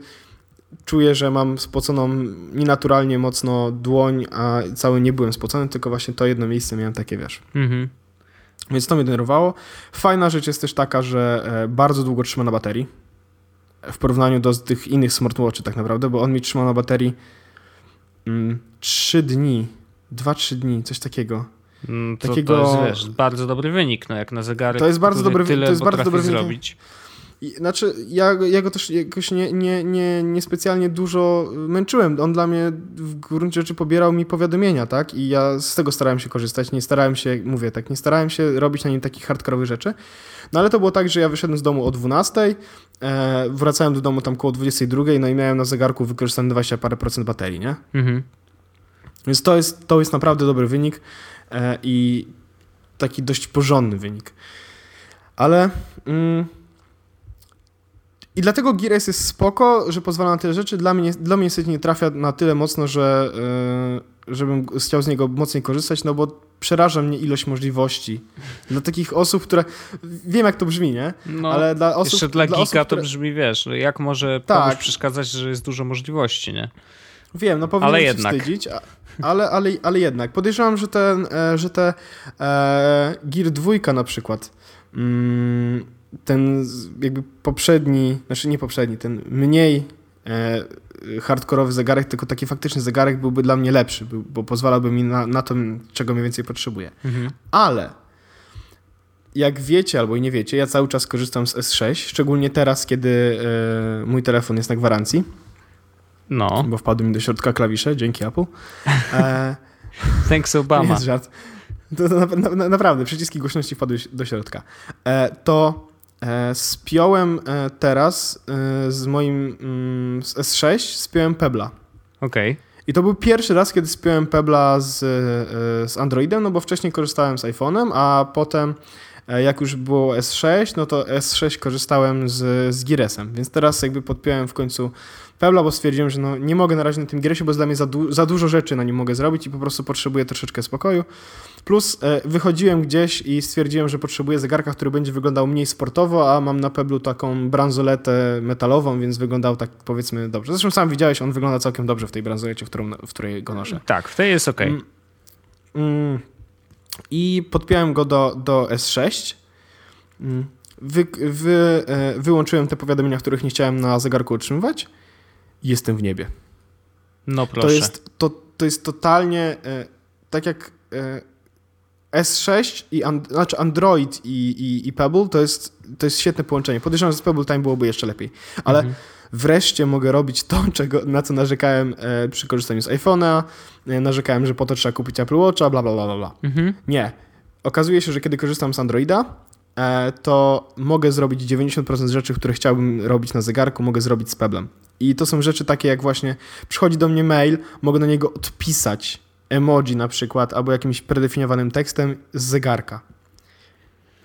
czuję, że mam spoconą nienaturalnie mocno dłoń, a cały nie byłem spocony, tylko właśnie to jedno miejsce miałem takie, wiesz. Mhm. Więc to mnie denerwowało. Fajna rzecz jest też taka, że e, bardzo długo trzyma na baterii. W porównaniu do tych innych smartwatchy tak naprawdę, bo on mi trzyma na baterii mm, 3 dni, 2-3 dni, coś takiego. Mm, To, Takiego- to jest wiesz, bardzo dobry wynik, no jak na zegarek. To jest bardzo dobry tyle to jest bardzo dobry wynik. zrobić. Znaczy, ja, ja go też jakoś nie, nie, nie, nie specjalnie dużo męczyłem. On dla mnie w gruncie rzeczy pobierał mi powiadomienia, tak? I ja z tego starałem się korzystać. Nie starałem się, mówię tak, nie starałem się robić na nim takich hardkorowych rzeczy. No ale to było tak, że ja wyszedłem z domu o 12, e, wracałem do domu tam koło 22, no i miałem na zegarku wykorzystane 20 parę procent baterii, nie? Mhm. Więc to jest, to jest naprawdę dobry wynik e, i taki dość porządny wynik. Ale. Mm, I dlatego Gear S jest spoko, że pozwala na tyle rzeczy. Dla mnie, dla mnie niestety nie trafia na tyle mocno, że e, żebym chciał z niego mocniej korzystać, no bo przeraża mnie ilość możliwości. Dla takich osób, które. Wiem, jak to brzmi, nie? No, Ale dla osób. jeszcze dla, dla osób, to brzmi, wiesz, jak może Tak. przeszkadzać, że jest dużo możliwości, nie? Wiem, no powinien Ale się jednak. wstydzić, ale, ale, ale jednak. Podejrzewam, że, ten, e, że te e, Gear 2 na przykład, mm, ten jakby poprzedni, znaczy nie poprzedni, ten mniej e, hardkorowy zegarek, tylko taki faktyczny zegarek byłby dla mnie lepszy, bo pozwalałby mi na, na to, czego mniej więcej potrzebuję. Mhm. Ale jak wiecie albo i nie wiecie, ja cały czas korzystam z S6, szczególnie teraz, kiedy e, mój telefon jest na gwarancji No, bo wpadły mi do środka klawisze, dzięki Apple. E, [LAUGHS] thanks [LAUGHS] nie Obama. jest żart. To, to na, na, naprawdę, przyciski głośności wpadły do środka. E, to spiąłem e, teraz e, z moim mm, z S6, spiąłem Pebla. Okej. I to był pierwszy raz, kiedy spiąłem Pebla z, e, z Androidem, no bo wcześniej korzystałem z iPhone'em, a potem e, jak już było S6, no to S6 korzystałem z, z Giresem, więc teraz jakby podpiąłem w końcu Pebla, bo stwierdziłem, że no nie mogę na razie na tym Giresie, bo jest dla mnie za, du- za dużo rzeczy na nim mogę zrobić i po prostu potrzebuję troszeczkę spokoju. Plus e, wychodziłem gdzieś i stwierdziłem, że potrzebuję zegarka, który będzie wyglądał mniej sportowo, a mam na Peblu taką bransoletę metalową, więc wyglądał tak powiedzmy dobrze. Zresztą sam widziałeś, on wygląda całkiem dobrze w tej bransolecie, w, którą, w której go noszę. Tak, w tej jest okej. Mm, mm, I podpiąłem go do, do S6. Mm, Wy, wy, e, wyłączyłem te powiadomienia, których nie chciałem na zegarku otrzymywać. Jestem w niebie. No proszę. To jest, to, to jest totalnie e, tak jak e, S6 i and, znaczy Android i, i, i Pebble to jest, to jest świetne połączenie. Podejrzewam, że z Pebble Time byłoby jeszcze lepiej. Ale Mhm. wreszcie mogę robić to, [LAUGHS] czego, na co narzekałem e, przy korzystaniu z iPhone'a. E, narzekałem, że po to trzeba kupić Apple Watcha, bla bla bla bla. Mhm. Nie. Okazuje się, że kiedy korzystam z Androida, to mogę zrobić 90% rzeczy, które chciałbym robić na zegarku, mogę zrobić z Peblem. I to są rzeczy takie jak właśnie przychodzi do mnie mail, mogę na niego odpisać emoji na przykład, albo jakimś predefiniowanym tekstem z zegarka.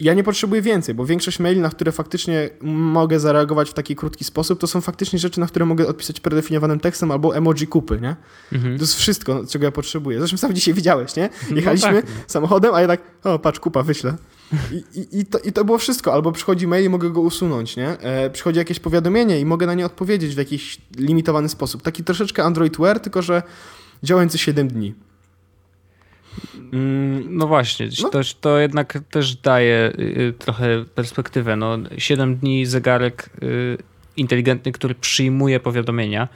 Ja nie potrzebuję więcej, bo większość maili, na które faktycznie mogę zareagować w taki krótki sposób, to są faktycznie rzeczy, na które mogę odpisać predefiniowanym tekstem albo emoji kupy, nie? Mhm. To jest wszystko, czego ja potrzebuję. Zresztą sam dzisiaj widziałeś, nie? Jechaliśmy tak, no. samochodem, a ja tak, o patrz, kupa, wyślę. I, i, i, to, I to było wszystko. Albo przychodzi mail i mogę go usunąć, nie? E, przychodzi jakieś powiadomienie i mogę na nie odpowiedzieć w jakiś limitowany sposób. Taki troszeczkę Android Wear, tylko że działający 7 dni. Mm, No właśnie, No. To, to jednak też daje y, y, trochę perspektywę. No, 7 dni zegarek y, inteligentny, który przyjmuje powiadomienia,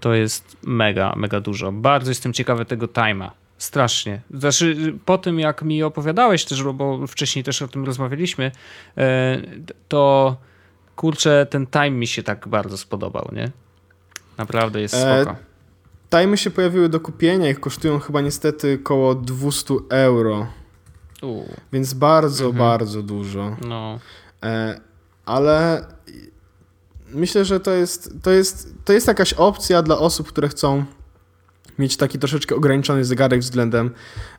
to jest mega, mega dużo. Bardzo jestem ciekawy tego time'a. Strasznie. Znaczy, po tym jak mi opowiadałeś też, bo wcześniej też o tym rozmawialiśmy, y, to kurczę, ten time mi się tak bardzo spodobał, nie? Naprawdę jest E, spoko. Tajmy się pojawiły do kupienia, ich kosztują chyba niestety około 200 euro, U, więc bardzo, Mhm. bardzo dużo. no. E, ale myślę, że to jest, to, jest, to jest jakaś opcja dla osób, które chcą mieć taki troszeczkę ograniczony zegarek względem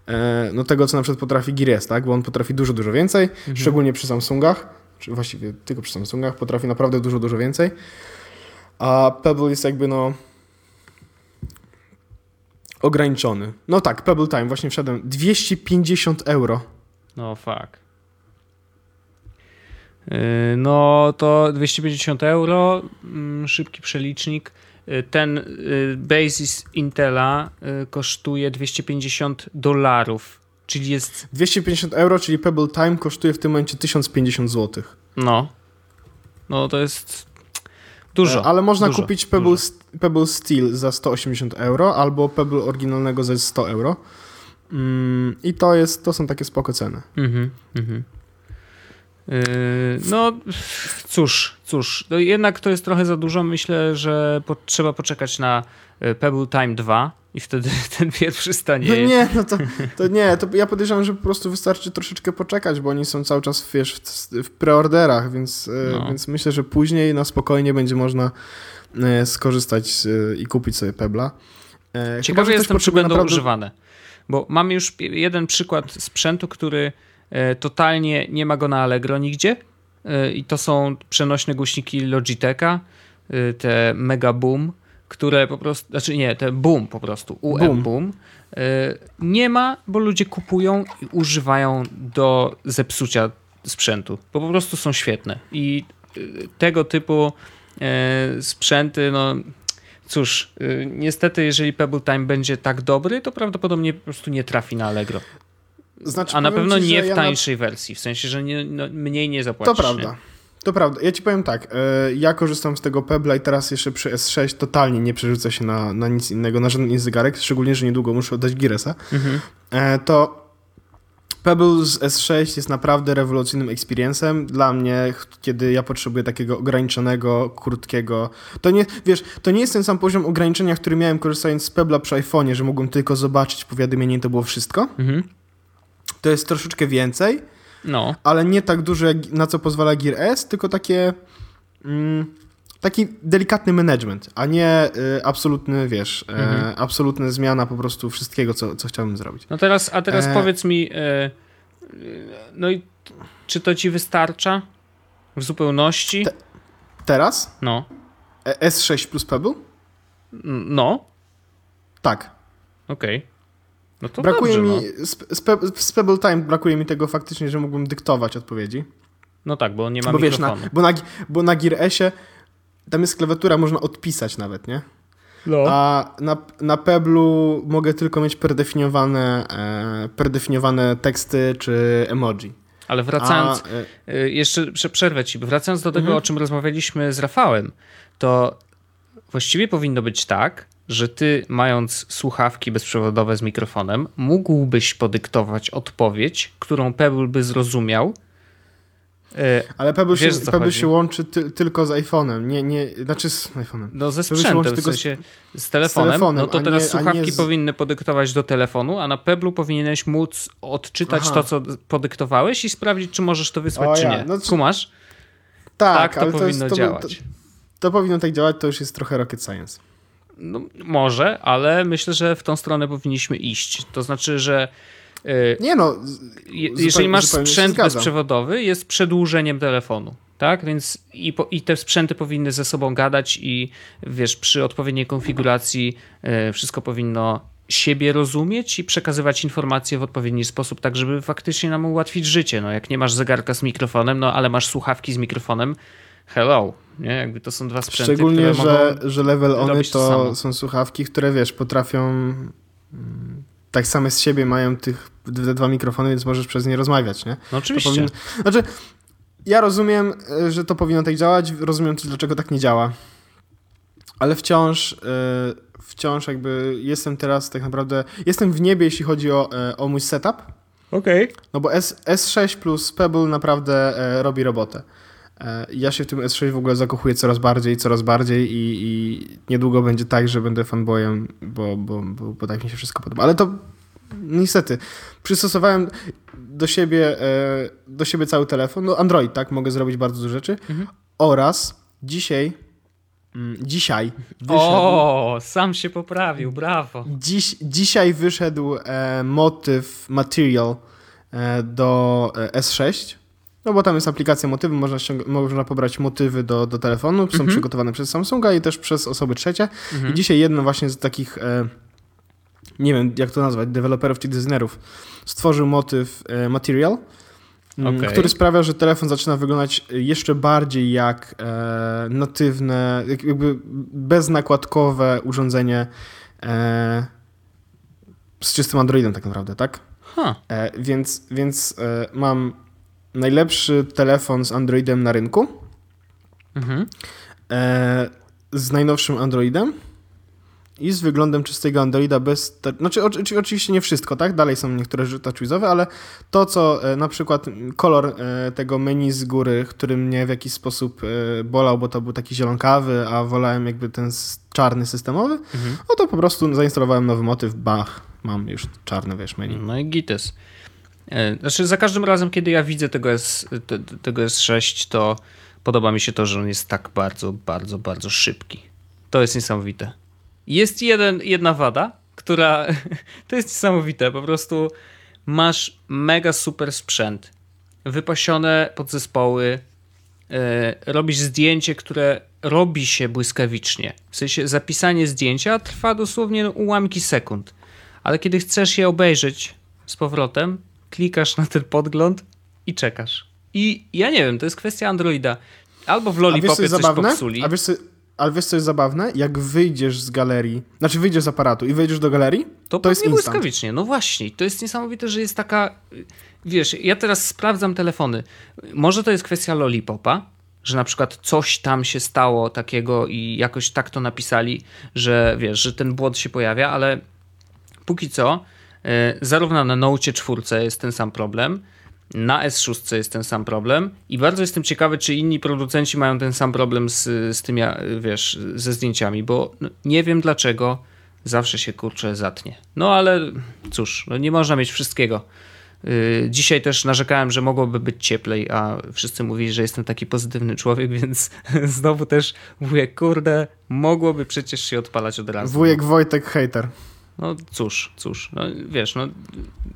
e, no tego, co na przykład potrafi Gear S, tak? bo on potrafi dużo, dużo więcej, Mhm. szczególnie przy Samsungach, czy właściwie tylko przy Samsungach, potrafi naprawdę dużo, dużo więcej. A Pebble jest jakby no ograniczony. No tak, Pebble Time, właśnie wszedłem. 250 euro. No fuck. Yy, No to 250 euro, mm, szybki przelicznik. Ten yy, Basis Intela yy, kosztuje 250 dolarów, Czyli jest... 250 euro, czyli Pebble Time kosztuje w tym momencie 1050 zł. No. No to jest dużo. E, Ale można dużo, kupić Pebble. Pebble Steel za 180 euro albo Pebble oryginalnego za 100 euro. Mm, I to, jest, to są takie spoko ceny. Mhm, mhm. No cóż, cóż, no jednak to jest trochę za dużo. Myślę, że po, trzeba poczekać na y, Pebble Time 2 i wtedy [LAUGHS] ten pierwszy No stanie. nie, no to, to nie, to ja podejrzewam, że po prostu wystarczy troszeczkę poczekać, bo oni są cały czas wiesz, w, w preorderach, więc, e, No. więc myślę, że później na spokojnie będzie można skorzystać i kupić sobie Pebla. Ciekawy jestem, czy będą naprawdę- używane. Bo mamy już jeden przykład sprzętu, który totalnie nie ma go na Allegro nigdzie. E, I to są przenośne głośniki Logitecha, e, te Mega Boom, które po prostu, znaczy nie, te Boom po prostu, UM Boom. Boom. E, Nie ma, bo ludzie kupują i używają do zepsucia sprzętu, bo po prostu są świetne. I e, tego typu e, sprzęty, no cóż, niestety, jeżeli Pebble Time będzie tak dobry, to prawdopodobnie po prostu nie trafi na Allegro. Znaczy, A na pewno ci, nie w ja na- tańszej wersji, w sensie, że nie, no, mniej nie To zapłacisz. prawda. To prawda. Ja ci powiem tak, e, ja korzystam z tego Pebla i teraz jeszcze przy S6 totalnie nie przerzucę się na, na nic innego, na żaden inny zegarek, szczególnie, że niedługo muszę oddać Giresa. Mhm. E, to Pebble z S6 jest naprawdę rewolucyjnym experience'em dla mnie, kiedy ja potrzebuję takiego ograniczonego, krótkiego. To nie, wiesz, to nie jest ten sam poziom ograniczenia, który miałem korzystając z Pebla przy iPhone'ie, że mogłem tylko zobaczyć powiadomienie i to było wszystko. Mhm. To jest troszeczkę więcej, No, ale nie tak duże, jak, na co pozwala Gear S, tylko takie. Mm, taki delikatny management, a nie y, absolutny, wiesz, Mhm. e, absolutna zmiana po prostu wszystkiego, co, co chciałbym zrobić. no teraz, a teraz E. powiedz mi, e, no i czy to ci wystarcza w zupełności? Te- Teraz No, e, S6 plus Pebble? No, Tak. okej. No to brakuje dobrze, mi, no. z, z, Pe- z Pebble Time brakuje mi tego faktycznie, że mógłbym dyktować odpowiedzi. no tak, bo nie ma Bo wiesz, mikrofonu. na, bo, na, bo na Gear S-ie tam jest klawiatura, można odpisać nawet, nie? no. A na, na Peblu mogę tylko mieć predefiniowane, e, predefiniowane teksty czy emoji. Ale wracając, A, e, Y, Jeszcze prze- przerwę ci. Wracając do tego, Mhm. o czym rozmawialiśmy z Rafałem, to właściwie powinno być tak, że ty, mając słuchawki bezprzewodowe z mikrofonem, mógłbyś podyktować odpowiedź, którą Pebble by zrozumiał. Y, ale Pebble, wiesz, się, Pebble się łączy ty, tylko z iPhone'em, nie, nie, znaczy z iPhone'em. No ze sprzętem, w tylko z- sensie z telefonem, telefonem, no to teraz nie- słuchawki z- powinny podyktować do telefonu, a na Peblu powinieneś móc odczytać Aha. to, co podyktowałeś i sprawdzić, czy możesz to wysłać, O czy ja, nie. no czy- Kumasz? Tak, Tak, to ale powinno jest, to, działać. To, to powinno tak działać, to już jest trochę rocket science. No, może, ale myślę, że w tą stronę powinniśmy iść. To znaczy, że y, Nie no, je, zupełnie- jeżeli masz sprzęt bezprzewodowy, jest przedłużeniem telefonu. Tak, więc i, po, i te sprzęty powinny ze sobą gadać, i wiesz, przy odpowiedniej konfiguracji y, wszystko powinno siebie rozumieć i przekazywać informacje w odpowiedni sposób, tak żeby faktycznie nam ułatwić życie. No, jak nie masz zegarka z mikrofonem, no ale masz słuchawki z mikrofonem, hello. Nie? Jakby to są dwa sprzęty, Szczególnie, że, że level ony to to są słuchawki, które wiesz, potrafią mm, tak same z siebie mają tych dwa mikrofony, więc możesz przez nie rozmawiać, nie? No oczywiście. powinno, znaczy, ja rozumiem, y, że to powinno tak działać, rozumiem też, dlaczego tak nie działa, ale wciąż, y, wciąż jakby jestem teraz tak naprawdę, jestem w niebie, jeśli chodzi o, y, o mój setup, Okej. no bo S, S6 plus Pebble naprawdę e, robi robotę. E, ja się w tym S6 w ogóle zakochuję coraz bardziej, coraz bardziej i, i niedługo będzie tak, że będę fanboyem, bo, bo, bo, bo tak mi się wszystko podoba. Ale to niestety przystosowałem do siebie, e, do siebie cały telefon. No Android, tak, mogę zrobić bardzo dużo rzeczy. Mhm. Oraz dzisiaj, mm, dzisiaj wyszedł, O, sam się poprawił, brawo. Dziś, dzisiaj wyszedł e, motyw Material e, do e, S6. No bo tam jest aplikacja motywy, można, można pobrać motywy do, do telefonu, są Mhm. przygotowane przez Samsunga i też przez osoby trzecie. Mhm. I dzisiaj jedno właśnie z takich, e, nie wiem jak to nazwać, deweloperów czy designerów, stworzył motyw e, Material, m, Okej. który sprawia, że telefon zaczyna wyglądać jeszcze bardziej jak e, natywne, jak- jakby beznakładkowe urządzenie e, z czystym Androidem tak naprawdę, tak? Huh. E, więc więc e, mam najlepszy telefon z Androidem na rynku. Mhm. E, z najnowszym Androidem i z wyglądem czystego Androida bez... Znaczy oczy- oczywiście nie wszystko, tak? Dalej są niektóre rzeczy touchwizowe, ale to, co e, na przykład kolor e, tego menu z góry, który mnie w jakiś sposób e, bolał, bo to był taki zielonkawy, a wolałem jakby ten czarny systemowy, Mhm. no to po prostu zainstalowałem nowy motyw, bach, mam już czarne, wiesz, menu. No i gites. E, Znaczy za każdym razem, kiedy ja widzę tego, S, te- tego S6, to podoba mi się to, że on jest tak bardzo, bardzo, bardzo szybki. To jest niesamowite. Jest jeden, jedna wada, która [LAUGHS] to jest niesamowite. Po prostu masz mega super sprzęt, wypasione podzespoły, e, robisz zdjęcie, które robi się błyskawicznie. W sensie zapisanie zdjęcia trwa dosłownie ułamki sekund. Ale kiedy chcesz je obejrzeć z powrotem, klikasz na ten podgląd i czekasz. I ja nie wiem, to jest kwestia Androida. Albo w A wiesz, co Lollipopie jest coś zabawne? popsuli. A wiesz, co, ale wiesz, co jest zabawne? Jak wyjdziesz z galerii, znaczy wyjdziesz z aparatu i wejdziesz do galerii, To, to jest instant. błyskawicznie. No właśnie, to jest niesamowite, że jest taka. Wiesz, ja teraz sprawdzam telefony. Może to jest kwestia Lollipopa, że na przykład coś tam się stało takiego i jakoś tak to napisali, że wiesz, że ten błąd się pojawia, ale póki co, zarówno na Note 4 jest ten sam problem, na S6 jest ten sam problem i bardzo jestem ciekawy, czy inni producenci mają ten sam problem z, z tymi, e, wiesz, ze zdjęciami, bo no, nie wiem dlaczego zawsze się kurczę zatnie. No ale cóż, no nie można mieć wszystkiego. Yy, Dzisiaj też narzekałem, że mogłoby być cieplej, a wszyscy mówili, że jestem taki pozytywny człowiek, [LAUGHS] więc znowu też mówię, kurde, mogłoby przecież się odpalać od razu. Wujek Wojtek hater. No cóż, cóż, no wiesz, no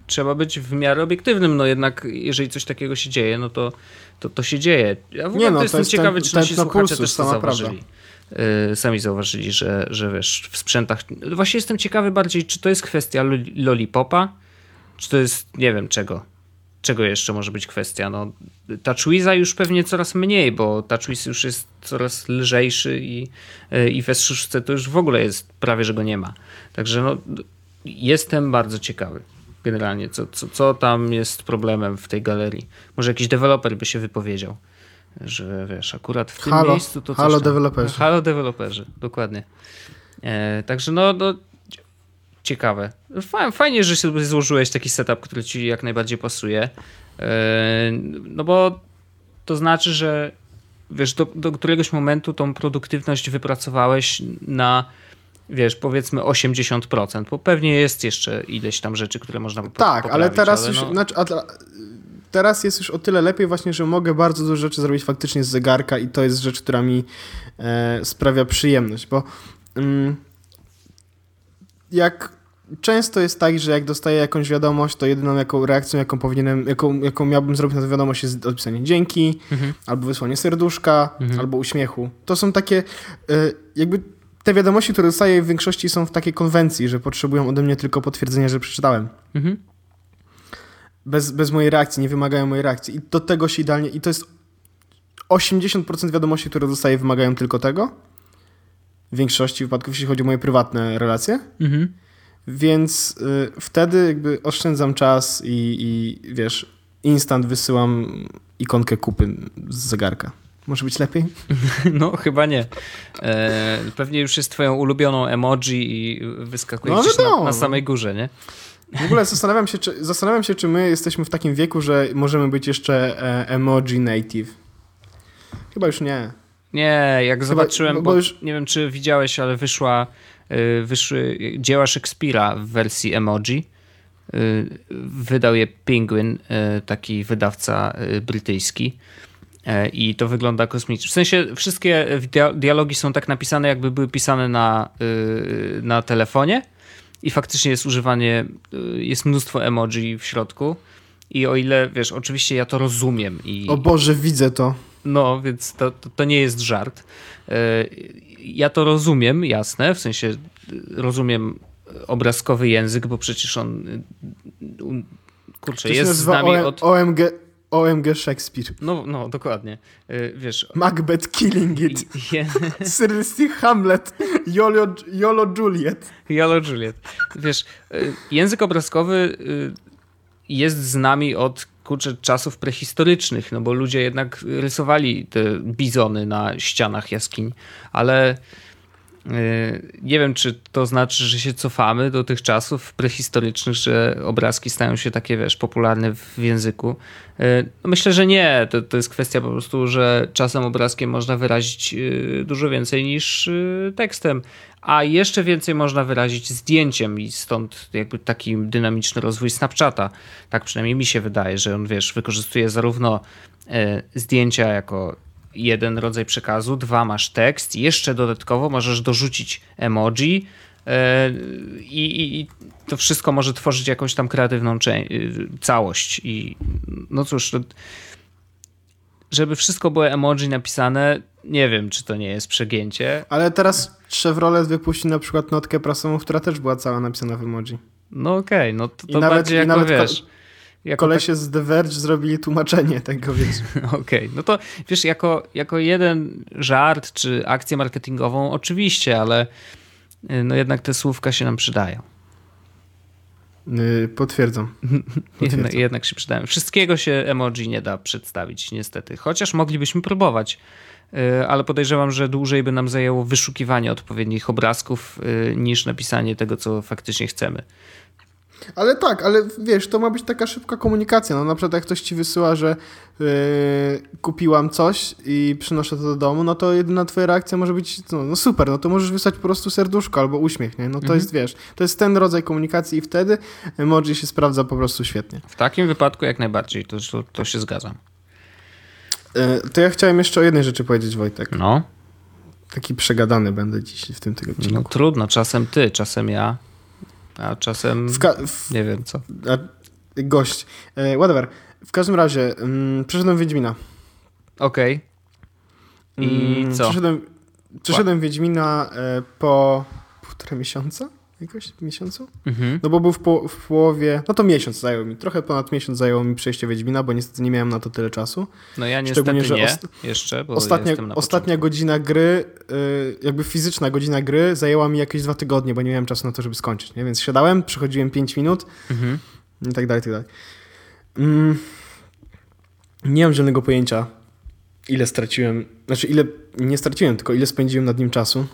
trzeba być w miarę obiektywnym, no jednak jeżeli coś takiego się dzieje, no to to, to się dzieje. Ja w ogóle Nie no, to jestem jest ciekawy, ten- czy nasi tętno słuchacze pulsu, też to sama prawda. zauważyli. Yy, sami zauważyli, że, że wiesz, w sprzętach... Właśnie jestem ciekawy bardziej, czy to jest kwestia lo- Lollipopa, czy to jest, nie wiem, czego. Czego jeszcze może być kwestia? No, TouchWiza już pewnie coraz mniej, bo TouchWiz już jest coraz lżejszy i, yy, i w S6 to już w ogóle jest, prawie że go nie ma. Także no, jestem bardzo ciekawy generalnie, co, co, co tam jest problemem w tej galerii. Może jakiś deweloper by się wypowiedział, że wiesz, akurat w tym Halo, miejscu to coś halo tam. deweloperzy. Halo deweloperzy, dokładnie. E, także no, no, ciekawe. Fa- Fajnie, że sobie złożyłeś taki setup, który ci jak najbardziej pasuje. E, no bo to znaczy, że wiesz, do, do któregoś momentu tą produktywność wypracowałeś na wiesz, powiedzmy 80%, bo pewnie jest jeszcze ileś tam rzeczy, które można Tak, ale teraz już, no, znaczy, a, teraz jest już o tyle lepiej właśnie, że mogę bardzo dużo rzeczy zrobić faktycznie z zegarka i to jest rzecz, która mi e, sprawia przyjemność, bo mm, jak często jest tak, że jak dostaję jakąś wiadomość, to jedyną jaką reakcją, jaką powinienem, jaką, jaką miałbym zrobić na tę wiadomość jest odpisanie dzięki, Mhm. albo wysłanie serduszka, Mhm. albo uśmiechu. To są takie, e, jakby te wiadomości, które dostaję w większości są w takiej konwencji, że potrzebują ode mnie tylko potwierdzenia, że przeczytałem Mhm. bez, bez mojej reakcji, nie wymagają mojej reakcji. I do tego się idealnie. I to jest 80% wiadomości, które dostaję, wymagają tylko tego. W większości wypadków, jeśli chodzi o moje prywatne relacje. Mhm. Więc y, wtedy jakby oszczędzam czas i, i wiesz, instant wysyłam ikonkę kupy z zegarka. Może być lepiej? [LAUGHS] No, chyba nie. E, pewnie już jest twoją ulubioną emoji i wyskakuje No, na, na samej górze, nie? W ogóle zastanawiam się, czy, zastanawiam się, czy my jesteśmy w takim wieku, że możemy być jeszcze e, emoji native. Chyba już nie. Nie, jak zobaczyłem, bo- bo, już- nie wiem czy widziałeś, ale wyszła, y, wyszły dzieła Szekspira w wersji emoji. Y, Wydał je Penguin, y, taki wydawca brytyjski. E, I to wygląda kosmicznie. W sensie wszystkie dia- dialogi są tak napisane, jakby były pisane na, na telefonie. I faktycznie jest używanie, jest mnóstwo emoji w środku. I o ile, wiesz, oczywiście ja to rozumiem i, O Boże, widzę to. No, więc to, to, to nie jest żart. E, Ja to rozumiem, jasne, w sensie e, rozumiem obrazkowy język, bo przecież on e, kurczę, jest z nami OM, od... OMG, OMG Shakespeare. No, no, dokładnie. Wiesz... Macbeth killing it. [LAUGHS] je- [LAUGHS] Seriously Hamlet. Yolo, Yolo Juliet. Yellow Juliet. Wiesz, język obrazkowy jest z nami od kurczę, czasów prehistorycznych, no bo ludzie jednak rysowali te bizony na ścianach jaskiń, ale y, nie wiem, czy to znaczy, że się cofamy do tych czasów prehistorycznych, że obrazki stają się takie, wiesz, popularne w języku. Y, no myślę, że nie. To, to jest kwestia po prostu, że czasem obrazkiem można wyrazić y, dużo więcej niż tekstem a jeszcze więcej można wyrazić zdjęciem i stąd jakby taki dynamiczny rozwój Snapchata. Tak przynajmniej mi się wydaje, że on, wiesz, wykorzystuje zarówno e, zdjęcia jako jeden rodzaj przekazu, dwa masz tekst, jeszcze dodatkowo możesz dorzucić emoji e, i, i to wszystko może tworzyć jakąś tam kreatywną całość i no cóż, żeby wszystko było emoji napisane, nie wiem, czy to nie jest przegięcie. Ale teraz Chevrolet wypuści na przykład notkę prasową, która też była cała napisana w emoji. No okej, okay, no to, to nawet, bardziej jako, nawet wiesz... Jako kolesie tak... z The Verge zrobili tłumaczenie tego, wiesz. [LAUGHS] Okej, okay, no to wiesz, jako, jako jeden żart czy akcję marketingową oczywiście, ale y, no jednak te słówka się nam przydają. Yy, potwierdzam. [LAUGHS] potwierdzam. Jednak, jednak się przydają. Wszystkiego się emoji nie da przedstawić, niestety. Chociaż moglibyśmy próbować. Y, ale podejrzewam, że dłużej by nam zajęło wyszukiwanie odpowiednich obrazków y, niż napisanie tego, co faktycznie chcemy. Ale tak, ale wiesz, to ma być taka szybka komunikacja. No na przykład jak ktoś ci wysyła, że yy, kupiłam coś i przynoszę to do domu, no to jedyna twoja reakcja może być, no, no super, no to możesz wysłać po prostu serduszko albo uśmiech, nie? No to mhm. jest, wiesz, to jest ten rodzaj komunikacji i wtedy emoji się sprawdza po prostu świetnie. W takim wypadku jak najbardziej, to, to, to się zgadzam. E, to ja chciałem jeszcze o jednej rzeczy powiedzieć, Wojtek. No. Taki przegadany będę dziś w tym tygodniu. No trudno, czasem ty, czasem ja, a czasem w nie wiem co. A, gość. E, whatever. W każdym razie, mm, przeszedłem Wiedźmina. Okej. Okay. I mm, co? Przeszedłem, przeszedłem Wiedźmina e, po półtora miesiąca jakoś miesiącu? Mhm. No bo był w, po, w, połowie, no to miesiąc zajął mi, trochę ponad miesiąc zajęło mi przejście Wiedźmina, bo niestety nie miałem na to tyle czasu. No ja niestety że nie, jeszcze, bo ostatnia, ostatnia godzina gry, y, jakby fizyczna godzina gry zajęła mi jakieś dwa tygodnie, bo nie miałem czasu na to, żeby skończyć, nie? Więc siadałem, przechodziłem 5 minut mhm. i tak dalej, i tak dalej. Mm, nie mam żadnego pojęcia, ile straciłem, znaczy ile, nie straciłem, tylko ile spędziłem nad nim czasu.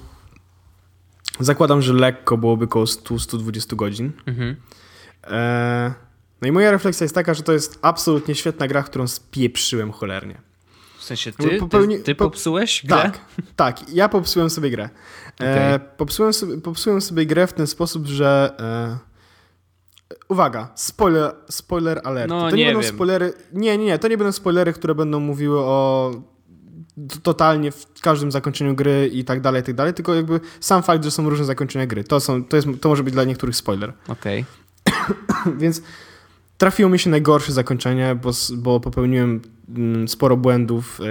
Zakładam, że lekko byłoby około 100-120 godzin. Mhm. E, no i moja refleksja jest taka, że to jest absolutnie świetna gra, którą spieprzyłem cholernie. W sensie ty, Popełni... ty, ty popsułeś grę? Tak, tak, ja popsułem sobie grę. E, okay. popsułem, sobie, popsułem sobie grę w ten sposób, że... E, Uwaga, spoiler, spoiler alert. No, to nie, nie będą wiem. spoilery. Nie, nie, nie, to nie będą spoilery, które będą mówiły o totalnie w każdym zakończeniu gry i tak dalej, i tak dalej, tylko jakby sam fakt, że są różne zakończenia gry. To, są, to, jest, to może być dla niektórych spoiler. Okej. Okay. [COUGHS] Więc trafiło mi się najgorsze zakończenie, bo, bo popełniłem mm, sporo błędów e,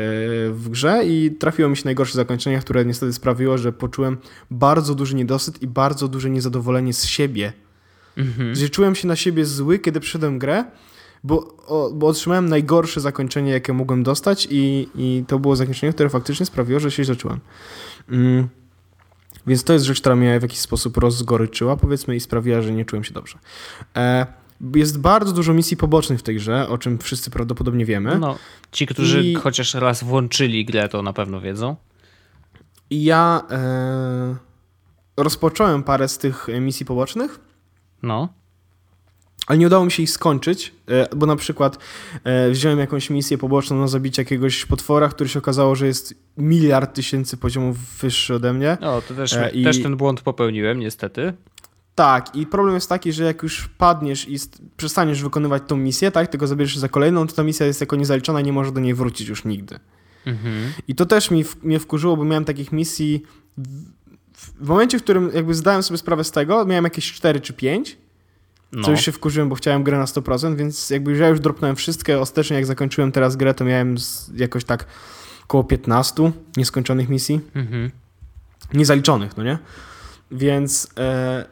w grze i trafiło mi się najgorsze zakończenie, które niestety sprawiło, że poczułem bardzo duży niedosyt i bardzo duże niezadowolenie z siebie. Mhm. Że czułem się na siebie zły, kiedy przyszedłem grę bo, o, bo otrzymałem najgorsze zakończenie, jakie mogłem dostać i, i to było zakończenie, które faktycznie sprawiło, że się źle czułem. Mm. Więc to jest rzecz, która mnie w jakiś sposób rozgoryczyła, powiedzmy, i sprawiła, że nie czułem się dobrze. E, jest bardzo dużo misji pobocznych w tej grze, o czym wszyscy prawdopodobnie wiemy. No, ci, którzy I... chociaż raz włączyli grę, to na pewno wiedzą. Ja e, rozpocząłem parę z tych misji pobocznych. No ale nie udało mi się ich skończyć, e, bo na przykład e, wziąłem jakąś misję poboczną na zabicie jakiegoś potwora, który się okazało, że jest miliard tysięcy poziomów wyższy ode mnie. O, to też, e, I... też ten błąd popełniłem, niestety. Tak, i problem jest taki, że jak już padniesz i przestaniesz wykonywać tą misję, tak, tylko zabierzesz za kolejną, to ta misja jest jako niezaliczona i nie może do niej wrócić już nigdy. Mhm. I to też mi, mnie wkurzyło, bo miałem takich misji w, w momencie, w którym jakby zdałem sobie sprawę z tego, miałem jakieś 4 czy 5 no. Co już się wkurzyłem, bo chciałem grę na 100%, więc jakby ja już dropnąłem wszystkie. Ostatecznie jak zakończyłem teraz grę, to miałem jakoś tak około 15 nieskończonych misji. Mhm. Niezaliczonych, no nie? Więc, e,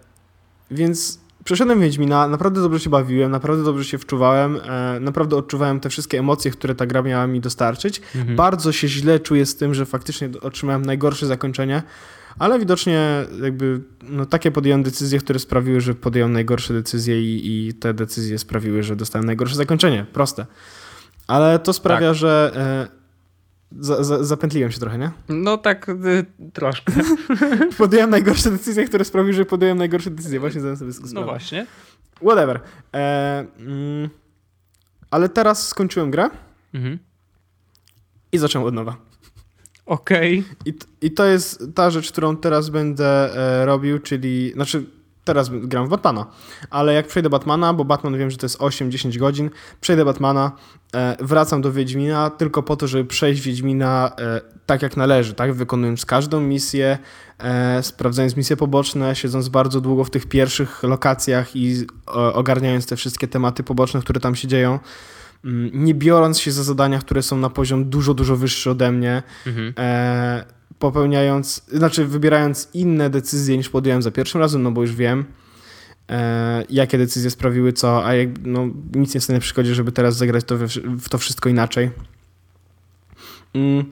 więc Przeszedłem Wiedźmina, naprawdę dobrze się bawiłem, naprawdę dobrze się wczuwałem, e, naprawdę odczuwałem te wszystkie emocje, które ta gra miała mi dostarczyć. Mhm. Bardzo się źle czuję z tym, że faktycznie otrzymałem najgorsze zakończenie, ale widocznie jakby no, takie podjąłem decyzje, które sprawiły, że podjąłem najgorsze decyzje i, i te decyzje sprawiły, że dostałem najgorsze zakończenie. Proste. Ale to sprawia, Tak. że e, za, za, zapętliłem się trochę, nie? No tak y, troszkę. [LAUGHS] Podjąłem najgorsze decyzje, które sprawiły, że podjąłem najgorsze decyzje. Właśnie zdałem sobie No sprawę. właśnie. Whatever. E, mm, ale teraz skończyłem grę Mhm. i zacząłem od nowa. Okej. I, t- I to jest ta rzecz, którą teraz będę e, robił, czyli, znaczy teraz gram w Batmana, ale jak przejdę Batmana, bo Batman wiem, że to jest 8-10 godzin, przejdę Batmana, e, wracam do Wiedźmina tylko po to, żeby przejść Wiedźmina e, tak jak należy, tak? Wykonując każdą misję, e, sprawdzając misje poboczne, siedząc bardzo długo w tych pierwszych lokacjach i ogarniając te wszystkie tematy poboczne, które tam się dzieją. Mm, Nie biorąc się za zadania, które są na poziom dużo, dużo wyższy ode mnie, Mhm. e, popełniając, znaczy wybierając inne decyzje niż podjąłem za pierwszym razem, no bo już wiem, e, jakie decyzje sprawiły co, a jak, no, nic nie stanie na przeszkodzie, żeby teraz zagrać to we, w to wszystko inaczej. Mm.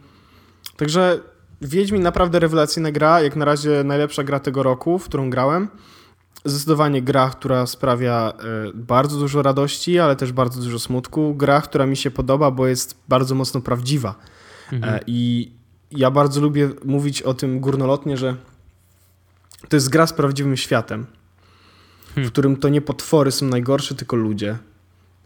Także Wiedźmin naprawdę rewelacyjna gra, jak na razie najlepsza gra tego roku, w którą grałem. Zdecydowanie gra, która sprawia e, bardzo dużo radości, ale też bardzo dużo smutku. Gra, która mi się podoba, bo jest bardzo mocno prawdziwa. Mhm. E, I ja bardzo lubię mówić o tym górnolotnie, że to jest gra z prawdziwym światem, w Hmm. którym to nie potwory są najgorsze, tylko ludzie.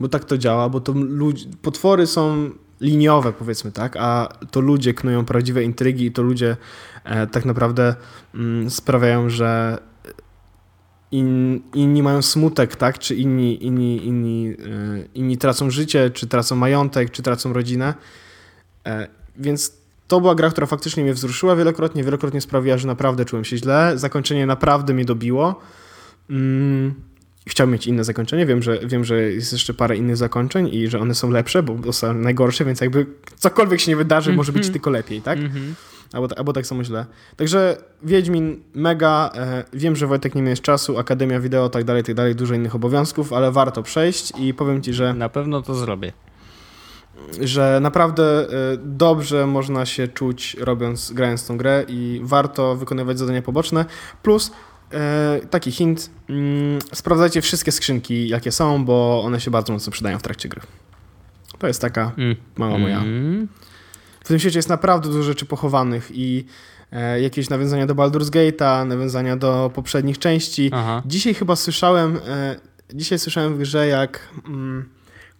Bo tak to działa, bo to ludzie, potwory są liniowe, powiedzmy tak, a to ludzie knują prawdziwe intrygi i to ludzie e, tak naprawdę mm, sprawiają, że in, inni mają smutek, tak, czy inni, inni, inni, e, inni tracą życie, czy tracą majątek, czy tracą rodzinę. E, więc to była gra, która faktycznie mnie wzruszyła wielokrotnie, wielokrotnie sprawiła, że naprawdę czułem się źle. Zakończenie naprawdę mnie dobiło. Mm, chciałbym mieć inne zakończenie. Wiem że, wiem, że jest jeszcze parę innych zakończeń i że one są lepsze, bo są najgorsze, więc jakby cokolwiek się nie wydarzy, może być Mhm. tylko lepiej, tak? Mhm. Albo, albo tak samo źle. Także Wiedźmin mega. E, wiem, że Wojtek nie miałeś czasu, Akademia Wideo, tak dalej, tak dalej, dużo innych obowiązków, ale warto przejść i powiem ci, że Na pewno to zrobię. że naprawdę e, dobrze można się czuć robiąc, grając tą grę i warto wykonywać zadania poboczne. Plus taki hint, mm, sprawdzajcie wszystkie skrzynki jakie są, bo one się bardzo mocno przydają w trakcie gry. To jest taka Mm. mała moja. Mm. W tym świecie jest naprawdę dużo rzeczy pochowanych i e, jakieś nawiązania do Baldur's Gate'a, nawiązania do poprzednich części. Aha. Dzisiaj chyba słyszałem, e, dzisiaj słyszałem w grze, jak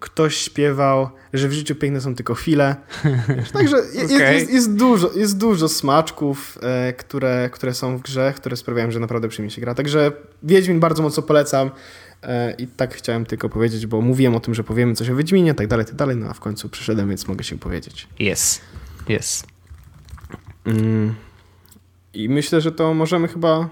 ktoś śpiewał, że w życiu piękne są tylko chwile. [LAUGHS] Także je- jest, Okej. jest, jest, dużo, jest dużo smaczków, e, które, które są w grze, które sprawiają, że naprawdę przyjemnie się gra. Także Wiedźmin bardzo mocno polecam. E, I tak chciałem tylko powiedzieć, bo mówiłem o tym, że powiemy coś o Wiedźminie, tak dalej, tak dalej, no a w końcu przyszedłem, więc mogę się powiedzieć. Jest. Jest. Mm. I myślę, że to możemy chyba.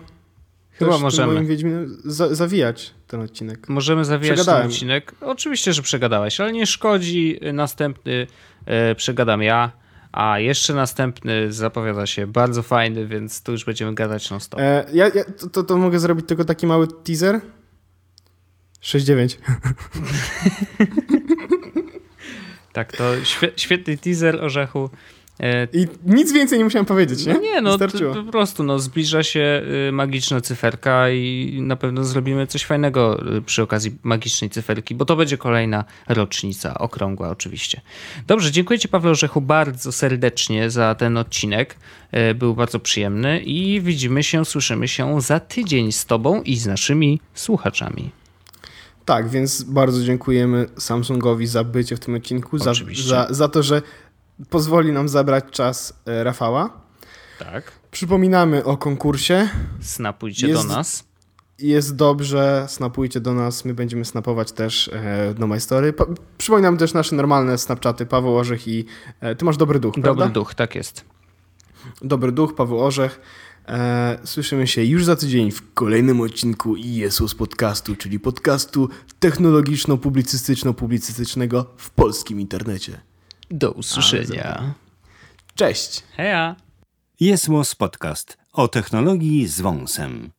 Chyba też możemy. Moim Wiedźminem za, zawijać ten odcinek. Możemy zawijać ten odcinek. Oczywiście, że przegadałeś, ale nie szkodzi. Następny e, przegadam ja, a jeszcze następny zapowiada się bardzo fajny, więc tu już będziemy gadać non stop. E, ja, ja, to, to, to mogę zrobić tylko taki mały teaser. 6-9. [LAUGHS] Tak, to świe, świetny teaser orzechu. E, I nic więcej nie musiałem powiedzieć, nie? No nie, no to, Wystarczyło. po prostu no, zbliża się y, magiczna cyferka i na pewno zrobimy coś fajnego y, przy okazji magicznej cyferki, bo to będzie kolejna rocznica, okrągła oczywiście. Dobrze, dziękuję Ci Paweł Orzechu bardzo serdecznie za ten odcinek. Y, Był bardzo przyjemny i widzimy się, słyszymy się za tydzień z Tobą i z naszymi słuchaczami. Tak, więc bardzo dziękujemy Samsungowi za bycie w tym odcinku, za, za, za to, że pozwoli nam zabrać czas e, Rafała. Tak. Przypominamy o konkursie. Snapujcie Jest- do nas. Jest dobrze, snapujcie do nas, my będziemy snapować też e, do My Story. Pa, przypominam też nasze normalne snapchaty, Paweł Orzech i e, ty masz dobry duch, Dobry prawda? duch, tak jest. Dobry duch, Paweł Orzech. E, słyszymy się już za tydzień w kolejnym odcinku Jesus Podcastu, czyli podcastu technologiczno-publicystyczno-publicystycznego w polskim internecie. Do usłyszenia. Cześć! Heja! Jest Podcast o technologii z wąsem.